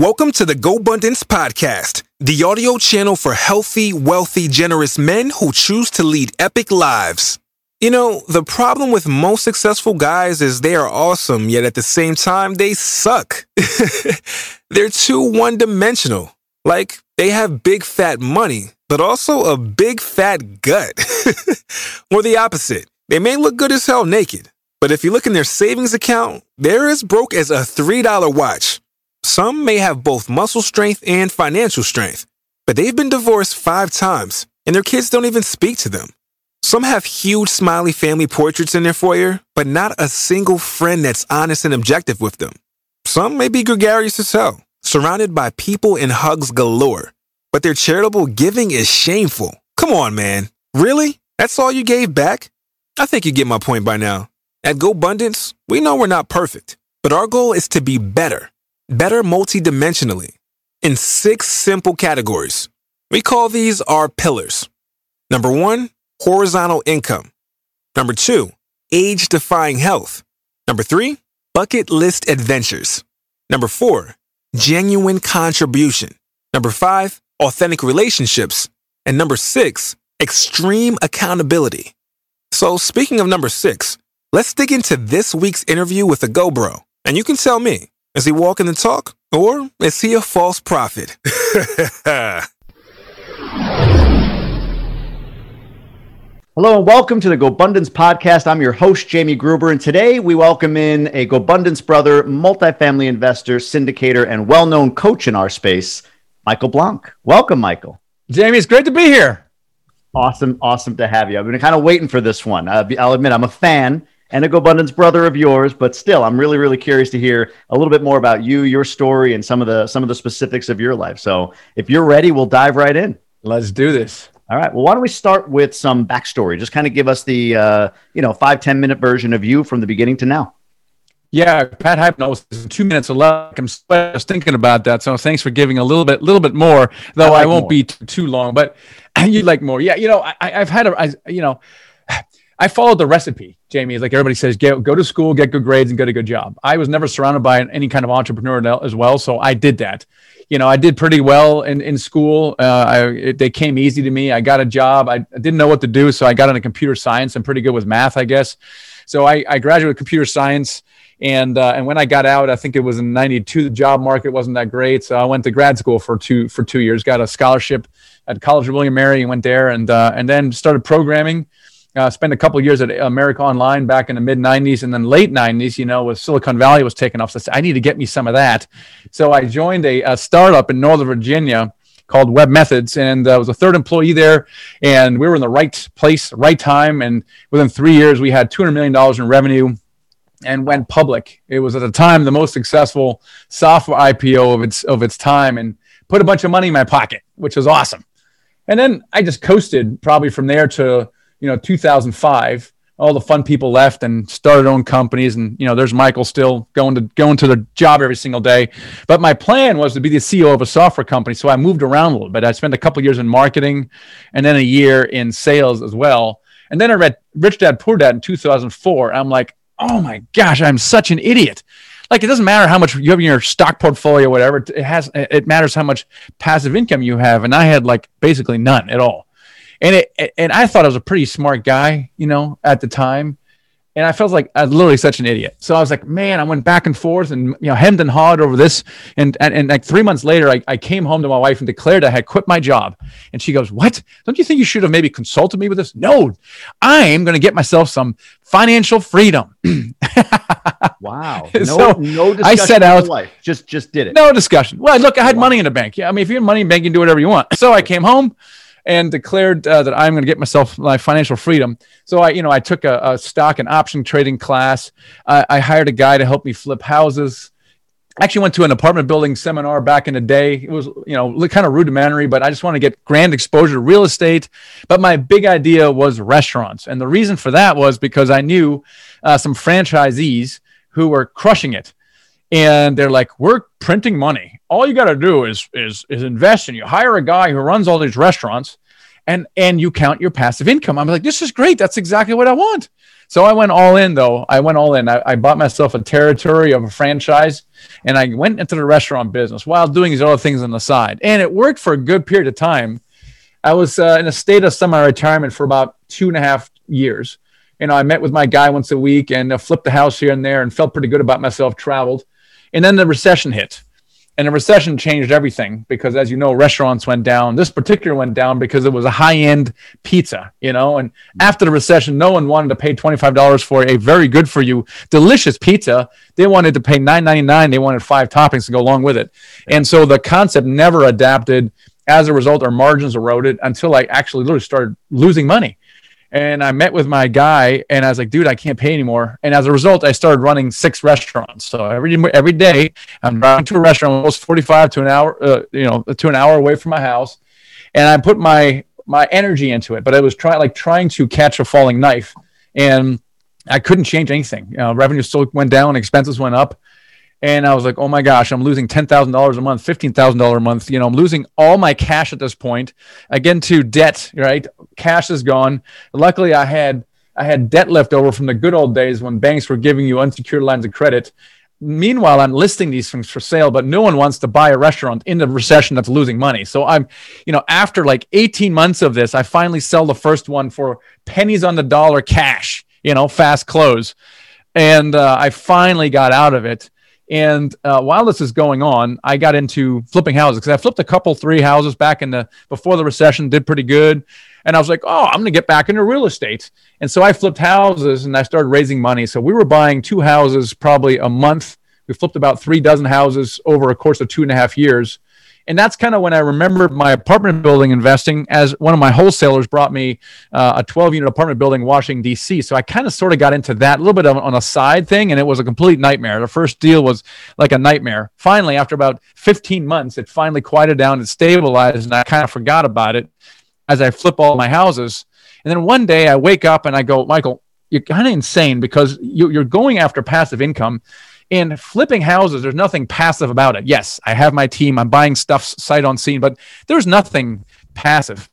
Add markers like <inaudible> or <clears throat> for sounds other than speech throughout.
Welcome to the GoBundance Podcast, the audio channel for healthy, wealthy, generous men who choose to lead epic lives. You know, the problem with most successful guys is they are awesome, yet at the same time, they suck. <laughs> They're too one dimensional. Like, they have big fat money, but also a big fat gut. <laughs> or the opposite. They may look good as hell naked, but if you look in their savings account, they're as broke as a $3 watch. Some may have both muscle strength and financial strength, but they've been divorced five times, and their kids don't even speak to them. Some have huge smiley family portraits in their foyer, but not a single friend that's honest and objective with them. Some may be gregarious as hell, surrounded by people and hugs galore, but their charitable giving is shameful. Come on, man. Really? That's all you gave back? I think you get my point by now. At GoBundance, we know we're not perfect, but our goal is to be better, better multidimensionally, in six simple categories. We call these our pillars. Number one, horizontal income. Number two, age defying health. Number three, bucket list adventures. Number four, genuine contribution. Number five, authentic relationships. And number six, extreme accountability. So, speaking of number six, let's dig into this week's interview with a GoBro. And you can tell me, is he walking the talk or is he a false prophet? <laughs> Hello and welcome to the GoBundance podcast. I'm your host, Jamie Gruber, and today we welcome in a GoBundance brother, multifamily investor, syndicator, and well known coach in our space, Michael Blank. Welcome, Michael. Jamie, it's great to be here. Awesome, awesome to have you. I've been kind of waiting for this one. Uh, I'll admit I'm a fan and a GoBundance brother of yours, but still, I'm really, really curious to hear a little bit more about you, your story, and some of the some of the specifics of your life. So, if you're ready, we'll dive right in. Let's do this. All right. Well, why don't we start with some backstory? Just kind of give us the uh, you know five ten minute version of you from the beginning to now. Yeah, Pat Hiban knows two minutes left. I'm just thinking about that. So thanks for giving a little bit, little bit more, though I, like I won't more. be t- too long. But <clears throat> you like more, yeah. You know, I, I've had a, I, you know, I followed the recipe, Jamie. Like everybody says, go, go to school, get good grades, and get a good job. I was never surrounded by any kind of entrepreneur as well, so I did that. You know, I did pretty well in, in school. Uh, I, it, they came easy to me. I got a job. I, I didn't know what to do, so I got into computer science. I'm pretty good with math, I guess. So I, I graduated computer science. And uh, and when I got out, I think it was in '92. The job market wasn't that great, so I went to grad school for two for two years. Got a scholarship at College of William Mary and went there, and uh, and then started programming. Uh, spent a couple years at America Online back in the mid '90s, and then late '90s. You know, with Silicon Valley was taking off, so I, I need to get me some of that. So I joined a, a startup in Northern Virginia called webMethods, and uh, was a third employee there. And we were in the right place, right time, and within three years, we had 200 million dollars in revenue and went public. It was at the time the most successful software IPO of its of its time, and put a bunch of money in my pocket, which was awesome. And then I just coasted probably from there to you know 2005. All the fun people left and started own companies, and you know there's Michael still going to going to the job every single day. But my plan was to be the CEO of a software company, so I moved around a little bit. I spent a couple years in marketing, and then a year in sales as well. And then I read Rich Dad Poor Dad in 2004. I'm like, oh my gosh, I'm such an idiot. Like it doesn't matter how much you have in your stock portfolio, whatever. It has. It matters how much passive income you have, and I had like basically none at all. And it and I thought I was a pretty smart guy, you know, at the time and I felt like I was literally such an idiot. So I was like, man, I went back and forth and you know hemmed and hawed over this. And and, and like three months later, I, I came home to my wife and declared I had quit my job. And she goes, "What? Don't you think you should have maybe consulted me with this?" No, I'm going to get myself some financial freedom. <laughs> wow. <laughs> No, so no discussion. I set out. Life. Just just did it. No discussion. Well, look, I had wow. money in the bank. Yeah, I mean, if you have money in the bank, you can do whatever you want. So I came home and declared uh, that I'm going to get myself my financial freedom. So I, you know, I took a, a stock and option trading class. I, I hired a guy to help me flip houses. Actually went to an apartment building seminar back in the day. It was, you know, kind of rudimentary, but I just want to get grand exposure to real estate. But my big idea was restaurants. And the reason for that was because I knew uh, some franchisees who were crushing it and they're like, "We're printing money. All you got to do is is is invest, and you hire a guy who runs all these restaurants, and and you count your passive income." I'm like, "This is great. That's exactly what I want." So I went all in though. I went all in. I, I, bought myself a territory of a franchise and I went into the restaurant business while doing these other things on the side. And it worked for a good period of time. I was uh, in a state of semi retirement for about two and a half years. You know, I met with my guy once a week and uh, flipped the house here and there and felt pretty good about myself, traveled. And then the recession hit. And the recession changed everything because as you know restaurants went down. This particular went down because it was a high-end pizza you know? And after the recession no one wanted to pay $25 for a very good for you delicious pizza. They wanted to pay $9.99 they wanted five toppings to go along with it. And so the concept never adapted. As a result our margins eroded until i actually literally started losing money and I met with my guy, and I was like, "Dude, I can't pay anymore." And as a result, I started running six restaurants. So every every day, I'm driving to a restaurant, almost 45 to an hour, uh, you know, to an hour away from my house, and I put my my energy into it. But I was trying like trying to catch a falling knife, and I couldn't change anything. Know, revenue still went down, expenses went up, and I was like, oh my gosh, I'm losing $10,000 a month, $15,000 a month. You know, I'm losing all my cash at this point. Again, to debt, right? Cash is gone. Luckily, I had I had debt left over from the good old days when banks were giving you unsecured lines of credit. Meanwhile, I'm listing these things for sale, but no one wants to buy a restaurant in the recession that's losing money. So I'm, you know, after like 18 months of this, I finally sell the first one for pennies on the dollar cash, you know, fast close. And uh, I finally got out of it and uh, while this is going on, I got into flipping houses because I flipped a couple, three houses back in the before the recession, did pretty good. And I was like, oh, I'm going to get back into real estate. And so I flipped houses and I started raising money. So we were buying two houses probably a month. We flipped about three dozen houses over a course of two and a half years. And that's kind of when I remembered my apartment building investing as one of my wholesalers brought me uh, a 12 unit apartment building in Washington, D.C. So I kind of sort of got into that a little bit of, on a side thing, and it was a complete nightmare. The first deal was like a nightmare. Finally, after about 15 months, it finally quieted down, and stabilized, and I kind of forgot about it as I flip all my houses. And then one day I wake up and I go, Michael, you're kind of insane because you, are going after passive income in flipping houses, there's nothing passive about it. Yes, I have my team, I'm buying stuff sight on scene, but there's nothing passive.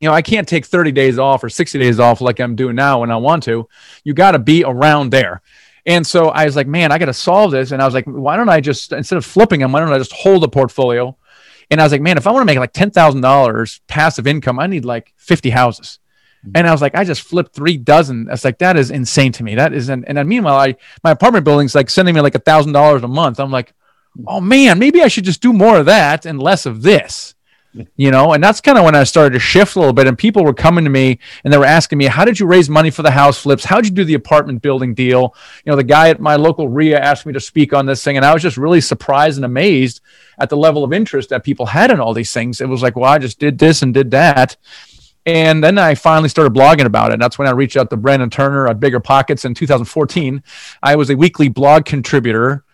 You know, I can't take 30 days off or 60 days off like I'm doing now when I want to. You got to be around there. And so I was like, man, I got to solve this. And I was like, why don't I just, instead of flipping them, why don't I just hold a portfolio? And I was like, man, if I want to make like $10,000 passive income, I need like 50 houses. And I was like, I just flipped three dozen. It's like that is insane to me. That isn't. And then meanwhile, I my apartment building's like sending me like a thousand dollars a month. I'm like, oh man, maybe I should just do more of that and less of this. <laughs> You know, and that's kind of when I started to shift a little bit. And people were coming to me and they were asking me, How did you raise money for the house flips? How'd you do the apartment building deal? You know, the guy at my local REIA asked me to speak on this thing. And I was just really surprised and amazed at the level of interest that people had in all these things. It was like, Well, I just did this and did that. And then I finally started blogging about it. And That's when I reached out to Brandon Turner at BiggerPockets in 2014. I was a weekly blog contributor,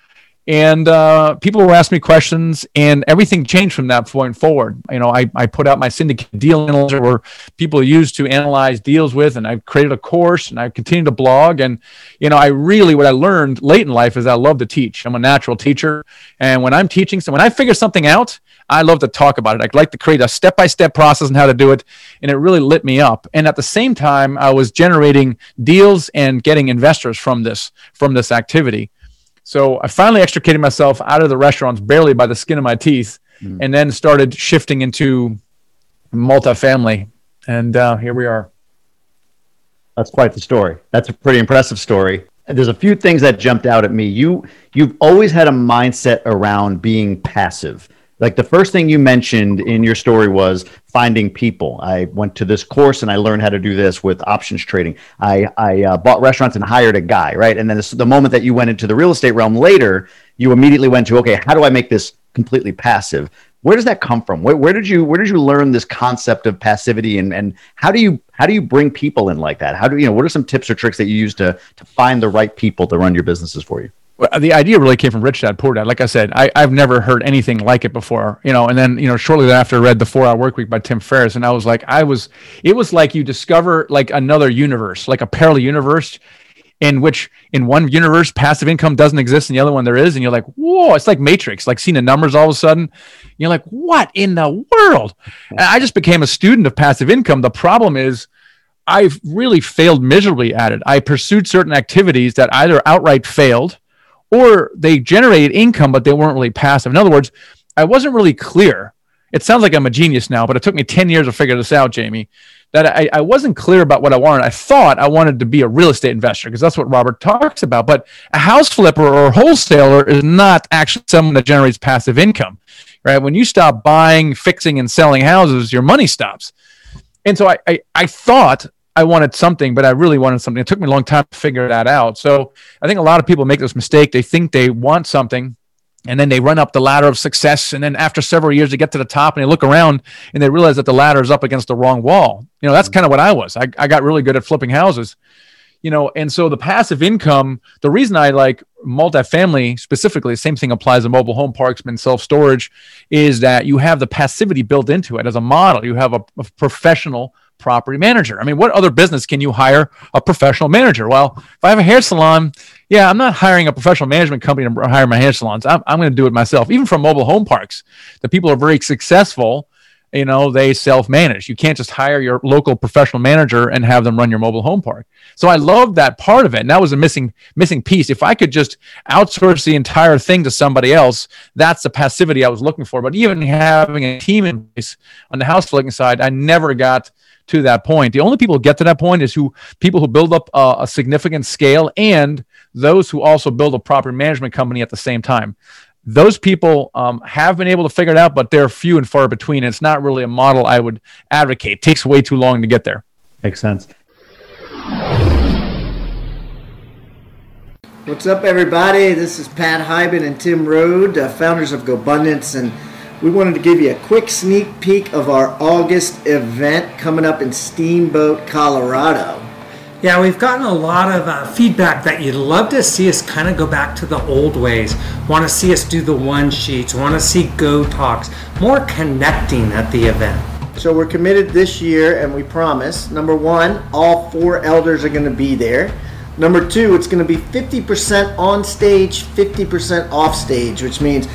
and uh, people were asking me questions, and everything changed from that point forward. You know, I, I put out my syndicate deal analyzer where people use to analyze deals with, and I created a course, and I continued to blog. And you know, I really what I learned late in life is I love to teach. I'm a natural teacher, and when I'm teaching, so when I figure something out, I love to talk about it. I'd like to create a step by step process on how to do it. And it really lit me up. And at the same time, I was generating deals and getting investors from this, from this activity. So I finally extricated myself out of the restaurants barely by the skin of my teeth mm. and then started shifting into multifamily. And uh, here we are. That's quite the story. That's a pretty impressive story. There's a few things that jumped out at me. You you've always had a mindset around being passive like the first thing you mentioned in your story was finding people. I went to this course and I learned how to do this with options trading. I, I uh, bought restaurants and hired a guy, right? And then this, the moment that you went into the real estate realm later, you immediately went to, okay, how do I make this completely passive? Where does that come from? Where, where did you where did you learn this concept of passivity and, and how do you how do you bring people in like that? How do you know what are some tips or tricks that you use to to find the right people to run your businesses for you? The idea really came from Rich Dad Poor Dad. Like I said, I, have never heard anything like it before, you know. And then, you know, shortly thereafter, I read the Four Hour Work Week by Tim Ferriss, and I was like, I was, it was like you discover like another universe, like a parallel universe, in which in one universe passive income doesn't exist, and the other one there is, and you're like, whoa, it's like Matrix, like seeing the numbers all of a sudden. You're like, what in the world? And I just became a student of passive income. The problem is, I've really failed miserably at it. I pursued certain activities that either outright failed or they generated income, but they weren't really passive. In other words, I wasn't really clear. It sounds like I'm a genius now, but it took me 10 years to figure this out, Jamie, that I, I wasn't clear about what I wanted. I thought I wanted to be a real estate investor because that's what Robert talks about. But a house flipper or wholesaler is not actually someone that generates passive income, right? When you stop buying, fixing, and selling houses, your money stops. And so I, I, I thought I wanted something, but I really wanted something. It took me a long time to figure that out. So I think a lot of people make this mistake. They think they want something and then they run up the ladder of success. And then after several years, they get to the top and they look around and they realize that the ladder is up against the wrong wall. You know, that's kind of what I was. I, I got really good at flipping houses, you know, and so the passive income, the reason I like multifamily specifically, same thing applies to mobile home parks and self storage, is that you have the passivity built into it as a model. You have a, a professional property manager. I mean, what other business can you hire a professional manager? Well, if I have a hair salon, yeah, I'm not hiring a professional management company to hire my hair salons. I'm, I'm going to do it myself. Even from mobile home parks, the people are very successful. You know, they self manage. You can't just hire your local professional manager and have them run your mobile home park. So I love that part of it. And that was a missing missing piece. If I could just outsource the entire thing to somebody else, that's the passivity I was looking for. But even having a team in place on the house flipping side, I never got to that point. The only people who get to that point is who people who build up a, a significant scale and those who also build a property management company at the same time. Those people um, have been able to figure it out, but they're few and far between. It's not really a model I would advocate. It takes way too long to get there. Makes sense. What's up, everybody? This is Pat Hiban and Tim Rhode, uh, founders of GoBundance, and we wanted to give you a quick sneak peek of our August event coming up in Steamboat, Colorado. Yeah, we've gotten a lot of uh, feedback that you'd love to see us kind of go back to the old ways. Want to see us do the one sheets, want to see Go Talks, more connecting at the event. So we're committed this year, and we promise number one, all four elders are going to be there. Number two, it's going to be 50% on stage, 50% off stage, which means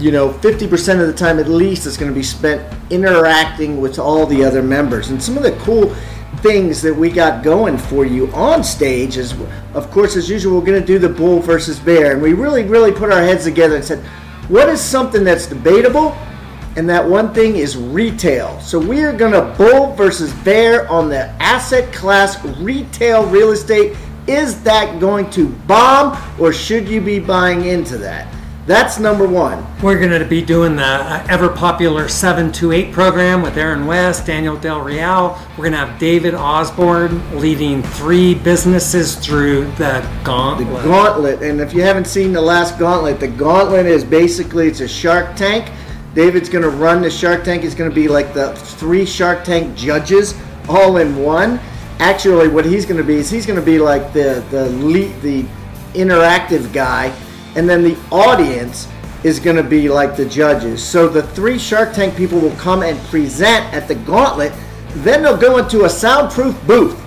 you know, 50% of the time at least is going to be spent interacting with all the other members. And some of the cool things that we got going for you on stage is, of course, as usual, we're going to do the bull versus bear. And we really, really put our heads together and said, what is something that's debatable? And that one thing is retail. So we are going to bull versus bear on the asset class retail real estate. Is that going to bomb or should you be buying into that? That's number one. We're going to be doing the uh, ever popular 728 program with Aaron West, Daniel Del Real. We're going to have David Osborne leading three businesses through the gauntlet. The gauntlet. And if you haven't seen the last gauntlet, the gauntlet is basically it's a Shark Tank. David's going to run the Shark Tank. He's going to be like the three Shark Tank judges all in one. Actually, what he's going to be is he's going to be like the the lead, the interactive guy and then the audience is going to be like the judges. So the three Shark Tank people will come and present at the gauntlet. Then they'll go into a soundproof booth,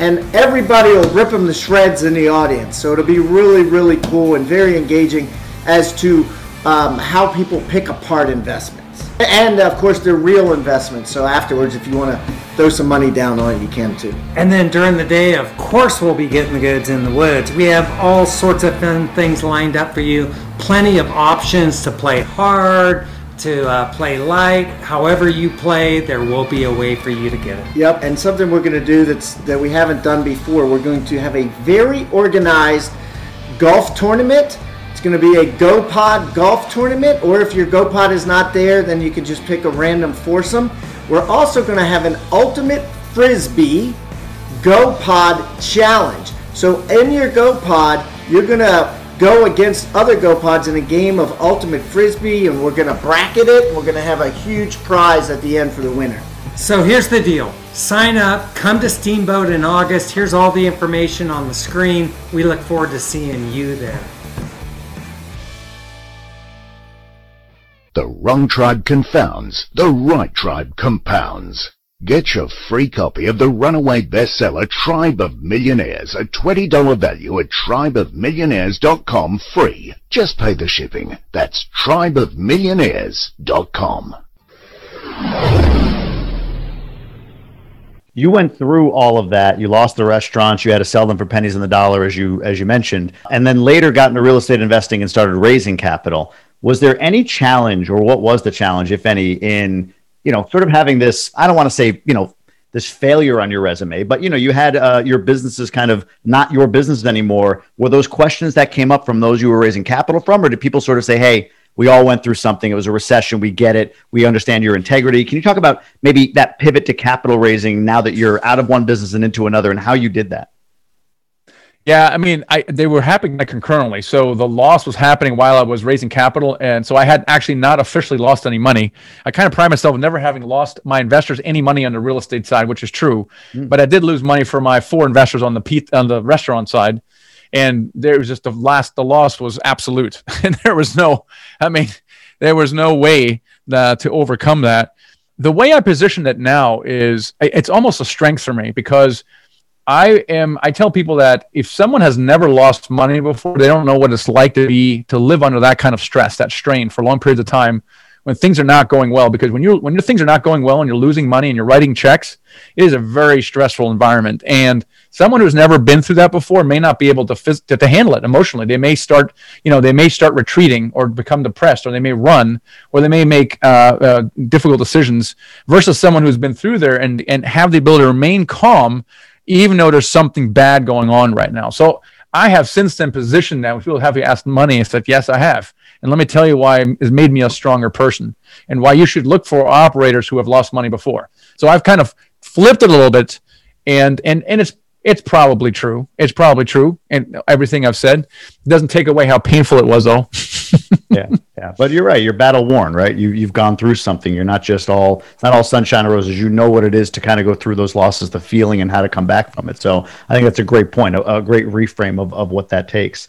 and everybody will rip them to shreds in the audience. So it'll be really, really cool and very engaging as to um, how people pick apart investments. And of course, they're real investments. So afterwards, if you want to throw some money down on it, you can too. And then during the day, of course, we'll be getting the goods in the woods. We have all sorts of fun things lined up for you. Plenty of options to play hard, to uh, play light. However you play, there will be a way for you to get it. Yep. And something we're going to do that's that we haven't done before. We're going to have a very organized golf tournament it's going to be a GoPod golf tournament, or if your GoPod is not there, then you can just pick a random foursome. We're also going to have an ultimate frisbee GoPod challenge. So in your GoPod, you're going to go against other GoPods in a game of ultimate frisbee, and we're going to bracket it. We're going to have a huge prize at the end for the winner. So here's the deal. Sign up, come to Steamboat in August. Here's all the information on the screen. We look forward to seeing you there. The wrong tribe confounds, the right tribe compounds. Get your free copy of the runaway bestseller Tribe of Millionaires, a $20 value at tribeofmillionaires.com free. Just pay the shipping. That's tribeofmillionaires.com. you went through all of that. You lost the restaurants. You had to sell them for pennies on the dollar, as you as you mentioned, and then later got into real estate investing and started raising capital. Was there any challenge, or what was the challenge, if any, in you know sort of having this? I don't want to say you know this failure on your resume, but you know you had uh, your businesses kind of not your business anymore. Were those questions that came up from those you were raising capital from, or did people sort of say, "Hey"? we all went through something. It was a recession. We get it. We understand your integrity. Can you talk about maybe that pivot to capital raising now that you're out of one business and into another and how you did that? Yeah, I mean, I, they were happening concurrently. So the loss was happening while I was raising capital, and so I had actually not officially lost any money. I kind of pride myself never having lost my investors any money on the real estate side, which is true. Mm. But I did lose money for my four investors on the on the restaurant side and there was just the last the loss was absolute <laughs> and there was no i mean there was no way uh, to overcome that the way i position it now is it's almost a strength for me because i am i tell people that if someone has never lost money before they don't know what it's like to be to live under that kind of stress that strain for long periods of time when things are not going well. Because when you when your things are not going well and you're losing money and you're writing checks it is a very stressful environment. And someone who's never been through that before may not be able to, phys- to, to handle it emotionally. They may start you know they may start retreating or become depressed or they may run or they may make uh, uh, difficult decisions versus someone who's been through there and and have the ability to remain calm even though there's something bad going on right now so I have since then positioned that when people have you asked money, I said, yes, I have. And let me tell you why it's made me a stronger person and why you should look for operators who have lost money before. So I've kind of flipped it a little bit and and and it's it's probably true. It's probably true. And everything I've said doesn't take away how painful it was though. <laughs> yeah. Yeah. But you're right. You're battle worn, right? You you've gone through something. You're not just all not all sunshine and roses. You know what it is to kind of go through those losses, the feeling and how to come back from it. So I think that's a great point, a, a great reframe of, of what that takes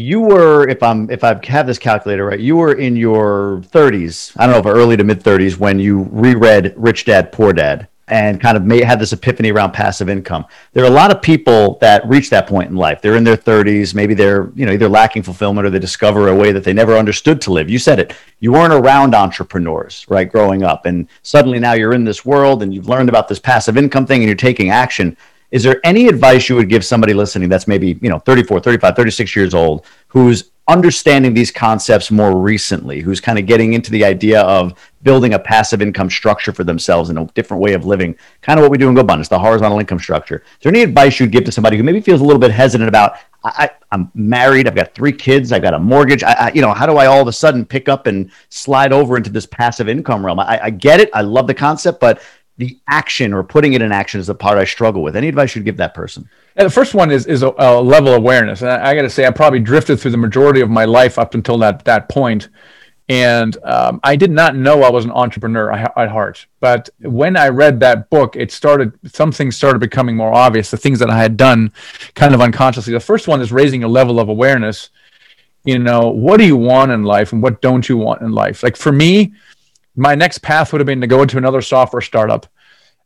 you were if i'm if i have this calculator right you were in your 30s i don't know if early to mid 30s when you reread rich dad poor dad and kind of may had this epiphany around passive income. There are a lot of people that reach that point in life. They're in their 30s maybe they're you know either lacking fulfillment or they discover a way that they never understood to live. You said it. You weren't around entrepreneurs right growing up and suddenly now you're in this world and you've learned about this passive income thing and you're taking action. Is there any advice you would give somebody listening that's maybe you know 34 35 36 years old who's understanding these concepts more recently who's kind of getting into the idea of building a passive income structure for themselves and a different way of living kind of what we do in GoBundance the horizontal income structure. Is there any advice you'd give to somebody who maybe feels a little bit hesitant about I, am married i've got three kids i've got a mortgage I, I, you know how do i all of a sudden pick up and slide over into this passive income realm? I, I get it i love the concept but the action or putting it in action is the part I struggle with. Any advice you'd give that person? The first one is is a, a level of awareness. And I, I got to say, I probably drifted through the majority of my life up until that that point, and um, I did not know I was an entrepreneur at heart. But when I read that book, it started some things started becoming more obvious. The things that I had done, kind of unconsciously. The first one is raising a level of awareness. You know, what do you want in life, and what don't you want in life? Like for me my next path would have been to go into another software startup.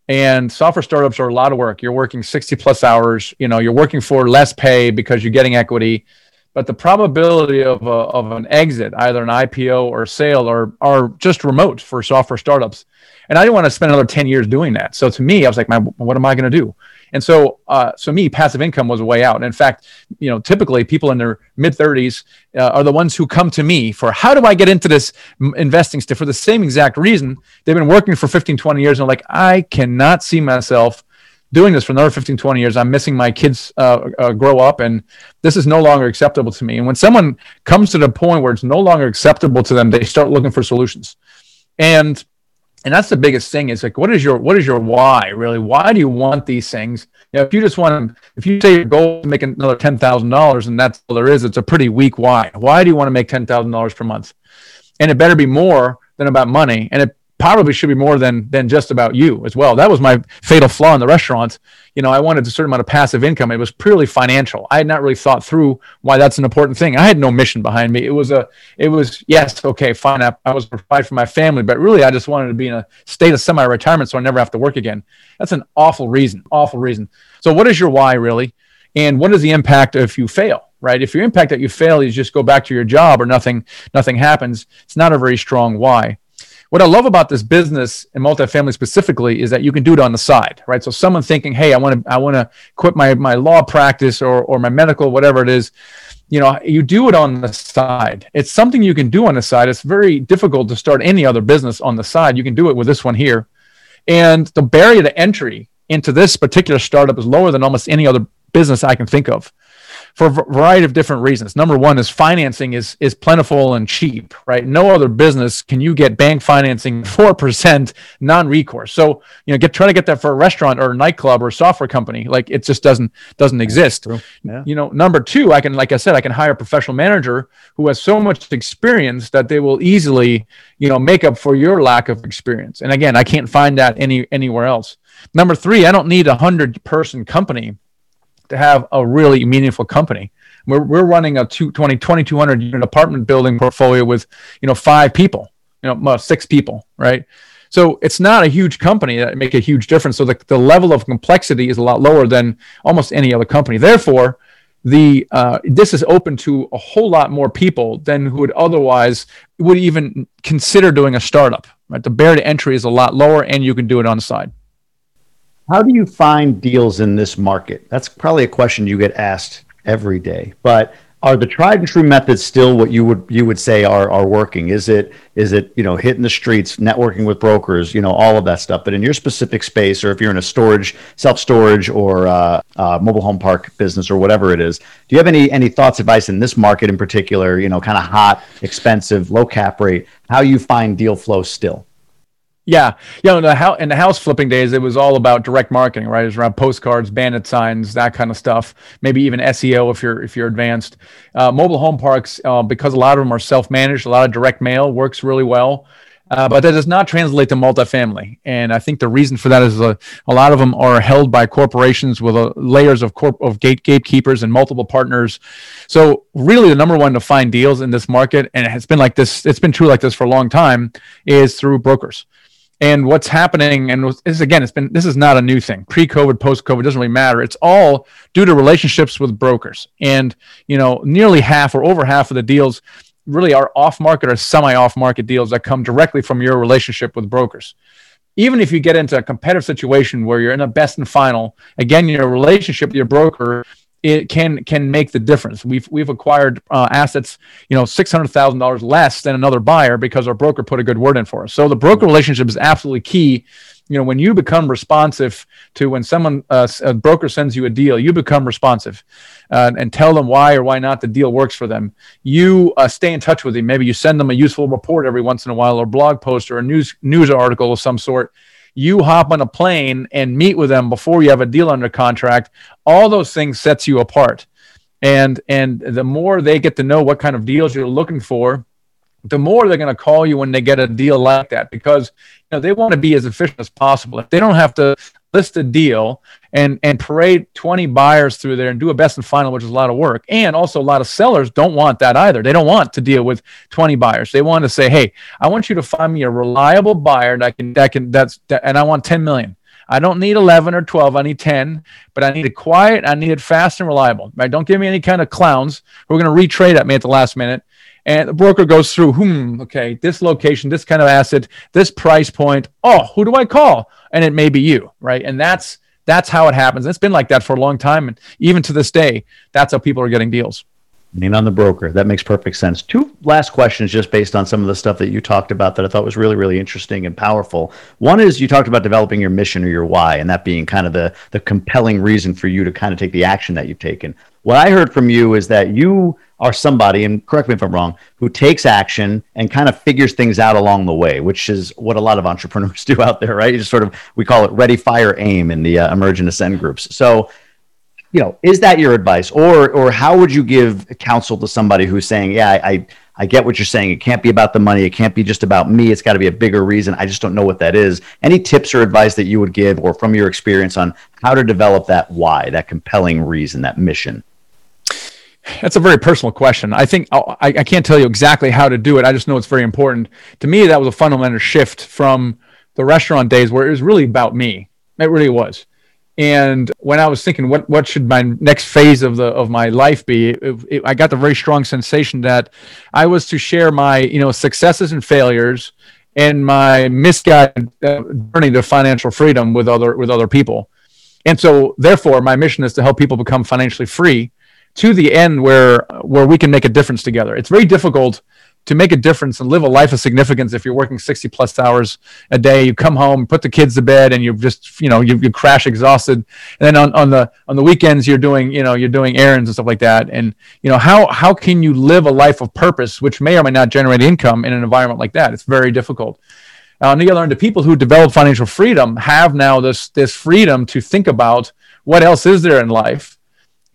And software startups are a lot of work. You're working 60 plus hours you know you're working for less pay because you're getting equity. But the probability of, a, of an exit either an ipo or sale are, are just remote for software startups. And i didn't want to spend another 10 years doing that. So to me i was like what am i going to do and so, uh, so me, passive income was a way out. And in fact, you know, typically people in their mid 30s uh, are the ones who come to me for how do I get into this investing stuff for the same exact reason. They've been working for 15, 20 years and like, I cannot see myself doing this for another 15, 20 years. I'm missing my kids uh, uh, grow up, and this is no longer acceptable to me. And when someone comes to the point where it's no longer acceptable to them, they start looking for solutions. And and that's the biggest thing is like what is your what is your why really? Why do you want these things? You know, if you just want to if you say your goal is to make another ten thousand dollars and that's all there is it's a pretty weak why. Why do you want to make ten thousand dollars per month? And it better be more than about money and it probably should be more than than just about you as well. That was my fatal flaw in the restaurant. You know, I wanted a certain amount of passive income. It was purely financial. I had not really thought through why that's an important thing. I had no mission behind me. It was a, it was yes, okay, fine. I, I was provide for my family, but really, I just wanted to be in a state of semi-retirement so I never have to work again. That's an awful reason. Awful reason. So, what is your why really? And what is the impact if you fail? Right? If your impact that you fail is just go back to your job or nothing, nothing happens. It's not a very strong why what I love about this business and multifamily specifically is that you can do it on the side, right? So someone thinking, hey, I want to I want to quit my my law practice or or my medical, whatever it is, you know, you do it on the side. It's something you can do on the side. It's very difficult to start any other business on the side. You can do it with this one here. And the barrier to entry into this particular startup is lower than almost any other business I can think of for a variety of different reasons. Number one is financing is is plentiful and cheap, right? No other business can you get bank financing <laughs> four percent non-recourse. So you know, get try to get that for a restaurant or a nightclub or a software company, like it just doesn't doesn't exist. Yeah. You know, number two, I can like I said, I can hire a professional manager who has so much experience that they will easily you know make up for your lack of experience. And again, I can't find that any anywhere else. Number three, I don't need a hundred person company to have a really meaningful company. We're, we're running a 220, 2200 unit apartment building portfolio with, you know, five people, you know, six people, right? So it's not a huge company that make a huge difference. So the, the level of complexity is a lot lower than almost any other company. Therefore, the uh, this is open to a whole lot more people than who would otherwise would even consider doing a startup. Right, the barrier to entry is a lot lower, and you can do it on the side. How do you find deals in this market? That's probably a question you get asked every day. But are the tried and true methods still what you would you would say are are working? Is it is it you know hitting the streets, networking with brokers, you know all of that stuff? But in your specific space, or if you're in a storage, self storage, or uh, uh, mobile home park business, or whatever it is, do you have any any thoughts, advice in this market in particular? You know, kind of hot, expensive, low cap rate. How you find deal flow still? Yeah, yeah. In the, house, in the house flipping days, it was all about direct marketing, right? It was around postcards, bandit signs, that kind of stuff. Maybe even SEO if you're if you're advanced. Uh, mobile home parks, uh, because a lot of them are self-managed, a lot of direct mail works really well. Uh, but that does not translate to multifamily. And I think the reason for that is a, a lot of them are held by corporations with a, layers of corp of gate gatekeepers and multiple partners. So really, the number one to find deals in this market, and it's been like this, it's been true like this for a long time, is through brokers and what's happening and this again it's been this is not a new thing. Pre-covid post-covid doesn't really matter. It's all due to relationships with brokers. And you know nearly half or over half of the deals really are off market or semi off market deals that come directly from your relationship with brokers. Even if you get into a competitive situation where you're in a best and final again your relationship with your broker it can can make the difference. We've we've acquired uh, assets, you know, six hundred thousand dollars less than another buyer because our broker put a good word in for us. So the broker relationship is absolutely key. You know, when you become responsive to when someone uh, a broker sends you a deal, you become responsive uh, and tell them why or why not the deal works for them. You uh, stay in touch with them. Maybe you send them a useful report every once in a while, or blog post, or a news news article of some sort you hop on a plane and meet with them before you have a deal under contract all those things sets you apart. And and the more they get to know what kind of deals you're looking for the more they're going to call you when they get a deal like that because you know they want to be as efficient as possible. If they don't have to list a deal and and parade 20 buyers through there and do a best and final which is a lot of work and also a lot of sellers don't want that either they don't want to deal with 20 buyers they want to say hey i want you to find me a reliable buyer that can that can that's that, and i want 10 million I don't need 11 or 12. I need 10, but I need it quiet. I need it fast and reliable. Right? Don't give me any kind of clowns who are going to retrade at me at the last minute. And the broker goes through, hmm, okay, this location, this kind of asset, this price point. Oh, who do I call? And it may be you, right? And that's that's how it happens. It's been like that for a long time, and even to this day, that's how people are getting deals. Lean on the broker. That makes perfect sense. Two last questions, just based on some of the stuff that you talked about that I thought was really, really interesting and powerful. One is you talked about developing your mission or your why, and that being kind of the the compelling reason for you to kind of take the action that you've taken. What I heard from you is that you are somebody, and correct me if I'm wrong, who takes action and kind of figures things out along the way, which is what a lot of <laughs> entrepreneurs do out there, right? You just sort of, we call it ready, fire, aim in the uh, emerge and ascend groups. So, you know, is that your advice, or or how would you give counsel to somebody who's saying, yeah, I, I I get what you're saying. It can't be about the money. It can't be just about me. It's got to be a bigger reason. I just don't know what that is. Any tips or advice that you would give, or from your experience on how to develop that why, that compelling reason, that mission? That's a very personal question. I think I, I can't tell you exactly how to do it. I just know it's very important. To me, that was a fundamental shift from the restaurant days where it was really about me. It really was. And when I was thinking, what what should my next phase of the of my life be? It, it, I got the very strong sensation that I was to share my you know successes and failures and my misguided uh, journey to financial freedom with other with other people. And so, therefore, my mission is to help people become financially free to the end where where we can make a difference together. It's very difficult to make a difference and live a life of significance if you're working 60 plus hours a day. You come home put the kids to bed and you just you know you, you crash exhausted. And then on, on the on the weekends you're doing you know you're doing errands and stuff like that. And you know how how can you live a life of purpose which may or may not generate income in an environment like that? It's very difficult. Uh, on the other end the people who develop financial freedom have now this this freedom to think about what else is there in life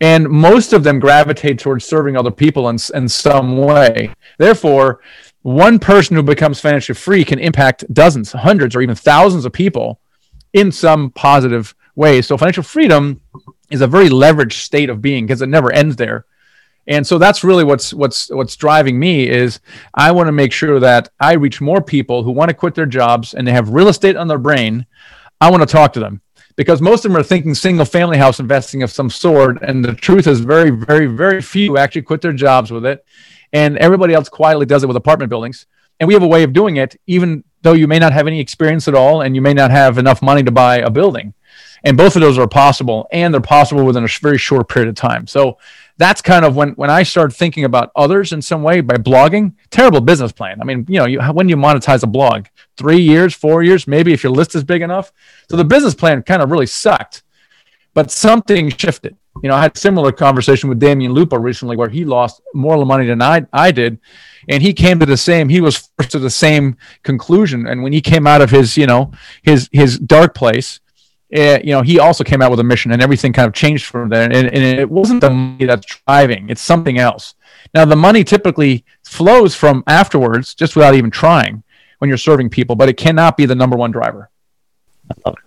and most of them gravitate towards serving other people in, in some way. Therefore, one person who becomes financially free can impact dozens, hundreds, or even thousands of people in some positive way. So, financial freedom is a very leveraged state of being because it never ends there. And so that's really what's what's what's driving me is I want to make sure that I reach more people who want to quit their jobs and they have real estate on their brain. I want to talk to them because most of them are thinking single family house investing of some sort. And the truth is, very, very, very few actually quit their jobs with it. And everybody else quietly does it with apartment buildings. And we have a way of doing it, even though you may not have any experience at all and you may not have enough money to buy a building. And both of those are possible, and they're possible within a very short period of time. So that's kind of when when I started thinking about others in some way by blogging. Terrible business plan. I mean, you know, you, when you monetize a blog, three years, four years, maybe if your list is big enough. So the business plan kind of really sucked, but something shifted. You know, I had a similar conversation with Damion Lupo recently where he lost more money than I, I did. And he came to the same, he was forced to the same conclusion. And when he came out of his, you know, his, his dark place, uh, you know, he also came out with a mission and everything kind of changed from there. And, and it wasn't the money that's driving, it's something else. Now, the money typically flows from afterwards just without even trying when you're serving people, but it cannot be the number one driver.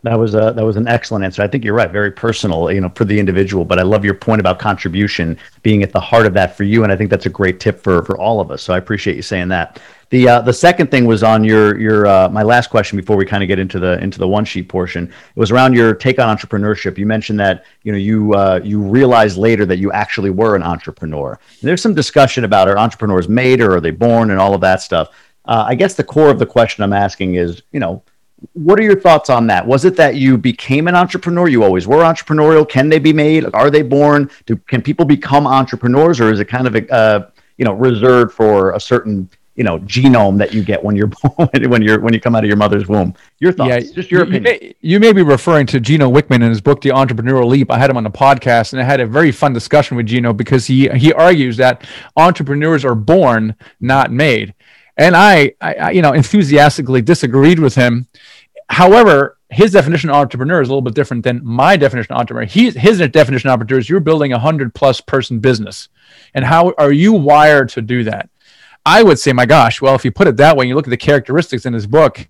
That was a that was an excellent answer. I think you're right. Very personal, you know, for the individual. But I love your point about contribution being at the heart of that for you, and I think that's a great tip for for all of us. So I appreciate you saying that. The uh, the second thing was on your your uh, my last question before we kind of get into the into the one sheet portion. It was around your take on entrepreneurship. You mentioned that you know you uh, you realized later that you actually were an entrepreneur. And there's some discussion about are entrepreneurs made or are they born and all of that stuff. Uh, I guess the core of the question I'm asking is you know what are your thoughts on that? Was it that you became an entrepreneur? You always were entrepreneurial. Can they be made? Are they born? Do, can people become entrepreneurs, or is it kind of a, uh, you know reserved for a certain you know genome that you get when you're <laughs> born when you're when you come out of your mother's womb your thoughts yeah, just your you, opinion you may, you may, be referring to gino wickman in his book the entrepreneurial leap i had him on the podcast and i had a very fun discussion with gino because he he argues that entrepreneurs are born not made and I, I you know enthusiastically disagreed with him however his definition of entrepreneur is a little bit different than my definition of entrepreneur. He, his definition of entrepreneur is you're building a hundred plus person business. And how are you wired to do that? I would say, my gosh, well, if you put it that way, you look at the characteristics in his book,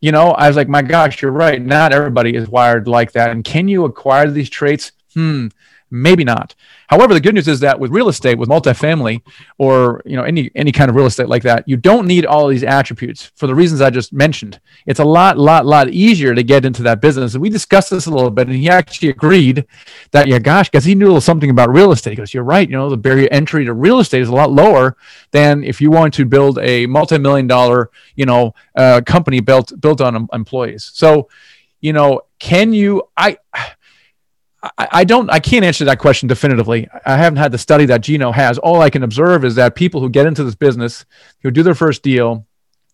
you know, I was like, my gosh, you're right. Not everybody is wired like that. And can you acquire these traits? Hmm, maybe not. However, the good news is that with real estate, with multifamily, or you know any any kind of real estate like that, you don't need all these attributes for the reasons I just mentioned. It's a lot, lot, lot easier to get into that business. And we discussed this a little bit, and he actually agreed that yeah, gosh, because he knew something about real estate. He goes, "You're right. You know, the barrier entry to real estate is a lot lower than if you want to build a multi-million dollar, you know, uh, company built built on employees." So, you know, can you? I I, I don't I can't answer that question definitively. I haven't had the study that Gino has. All I can observe is that people who get into this business, who do their first deal,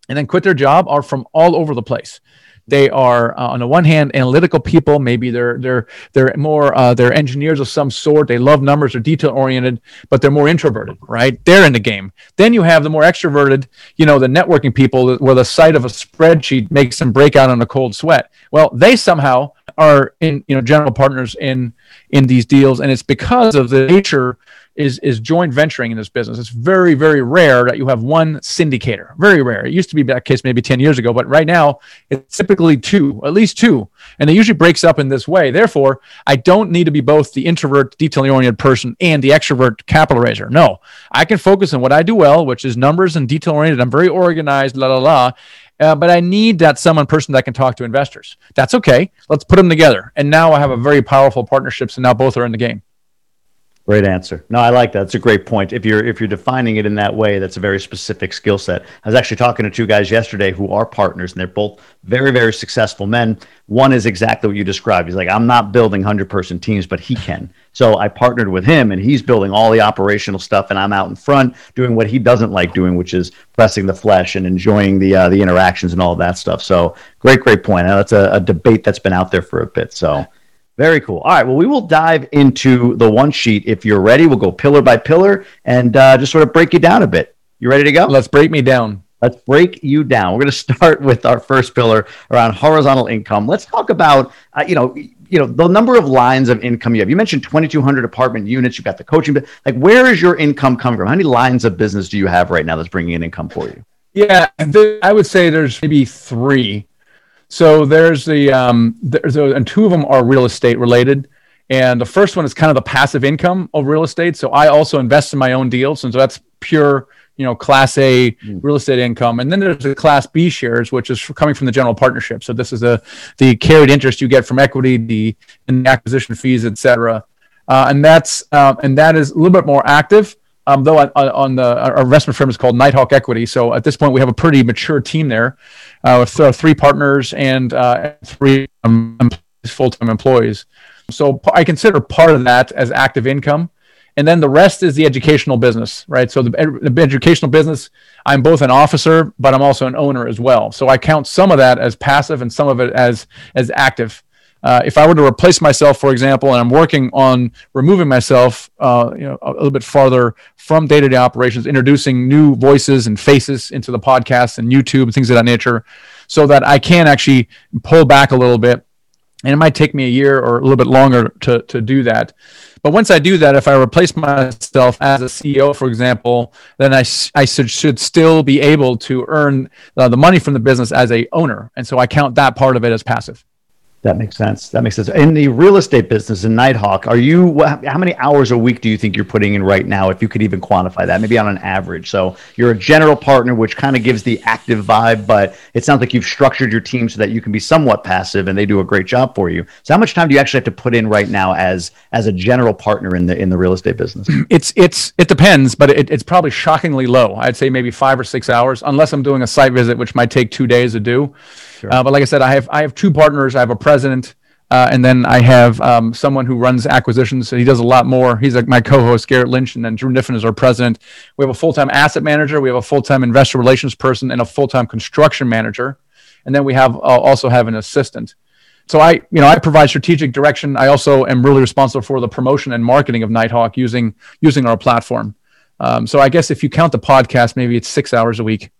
and then quit their job are from all over the place. They are uh, on the one hand analytical people. Maybe they're they're they're more uh, they're engineers of some sort. They love numbers. They're detail oriented, but they're more introverted. Right? They're in the game. Then you have the more extroverted. You know, the networking people where the sight of a spreadsheet makes them break out in a cold sweat. Well, they somehow are in you know general partners in in these deals, and it's because of the nature is is joint venturing in this business. It's very very rare that you have one syndicator. Very rare. It used to be that case maybe ten years ago, but right now it's typically two, at least two, and it usually breaks up in this way. Therefore, I don't need to be both the introvert, detail oriented person and the extrovert capital raiser. No, I can focus on what I do well, which is numbers and detail oriented. I'm very organized. La la la uh, but I need that someone person that can talk to investors. That's okay. Let's put them together. And now I have a very powerful partnership. So now both are in the game. Great answer. No, I like that. It's a great point. If you're if you're defining it in that way, that's a very specific skill set. I was actually talking to two guys yesterday who are partners, and they're both very very successful men. One is exactly what you described. He's like, I'm not building hundred person teams, but he can. So I partnered with him, and he's building all the operational stuff, and I'm out in front doing what he doesn't like doing, which is pressing the flesh and enjoying the uh, the interactions and all that stuff. So great, great point. Now, that's a, a debate that's been out there for a bit. So. Very cool. All right. Well, we will dive into the one sheet. If you're ready, we'll go pillar by pillar and uh, just sort of break you down a bit. You ready to go? Let's break me down. Let's break you down. We're going <laughs> to start with our first pillar around horizontal income. Let's talk about, uh, you know, you know the number of lines of income you have. You mentioned 2,200 apartment units. You've got the coaching, but like, where is your income coming from? How many lines of business do you have right now that's bringing in income for you? Yeah, I would say there's maybe three. So there's the um, there's a, and two of them are real estate related, and the first one is kind of the passive income of real estate. So I also invest in my own deals, and so that's pure you know class A mm. real estate income, and then there's the class B shares, which is coming from the general partnership. So this is the the carried interest you get from equity, the, the acquisition fees, etc. Uh, and that's uh, and that is a little bit more active. Um, though on, on, the our investment firm is called Nighthawk Equity. So at this point, we have a pretty mature team there with th- three partners and uh, three um, full-time employees. So I consider part of that as active income, and then the rest is the educational business, right? So the, the educational business, I'm both an officer, but I'm also an owner as well. So I count some of that as passive and some of it as as active. Uh, if I were to replace myself, for example, and I'm working on removing myself, uh, you know, a little bit farther from day-to-day operations, introducing new voices and faces into the podcast and YouTube and things of that nature, so that I can actually pull back a little bit. And it might take me a year or a little bit longer to to do that. But once I do that, if I replace myself as a CEO, for example, then I, I should, should still be able to earn uh, the money from the business as a owner. And so I count that part of it as passive. That makes sense. That makes sense. In the real estate business in Nighthawk, are you how many hours a week do you think you're putting in right now if you could even quantify that? Maybe on an average. So, you're a general partner which kind of gives the active vibe, but it sounds like you've structured your team so that you can be somewhat passive and they do a great job for you. So, how much time do you actually have to put in right now as as a general partner in the in the real estate business? <clears throat> It's it's it depends, but it, it's probably shockingly low. I'd say maybe 5 or 6 hours unless I'm doing a site visit which might take 2 days to do. Sure. Uh, but like I said, I have I have two partners. I have a president, uh, and then I have um, someone who runs acquisitions. So he does a lot more. He's like my co-host Garrett Lynch, and then Drew Kniffin is our president. We have a full-time asset manager. We have a full-time investor relations person, and a full-time construction manager. And then we have uh, also have an assistant. So I, you know, I provide strategic direction. I also am really responsible for the promotion and marketing of Nighthawk using using our platform. Um, so I guess if you count the podcast, maybe it's six hours a week.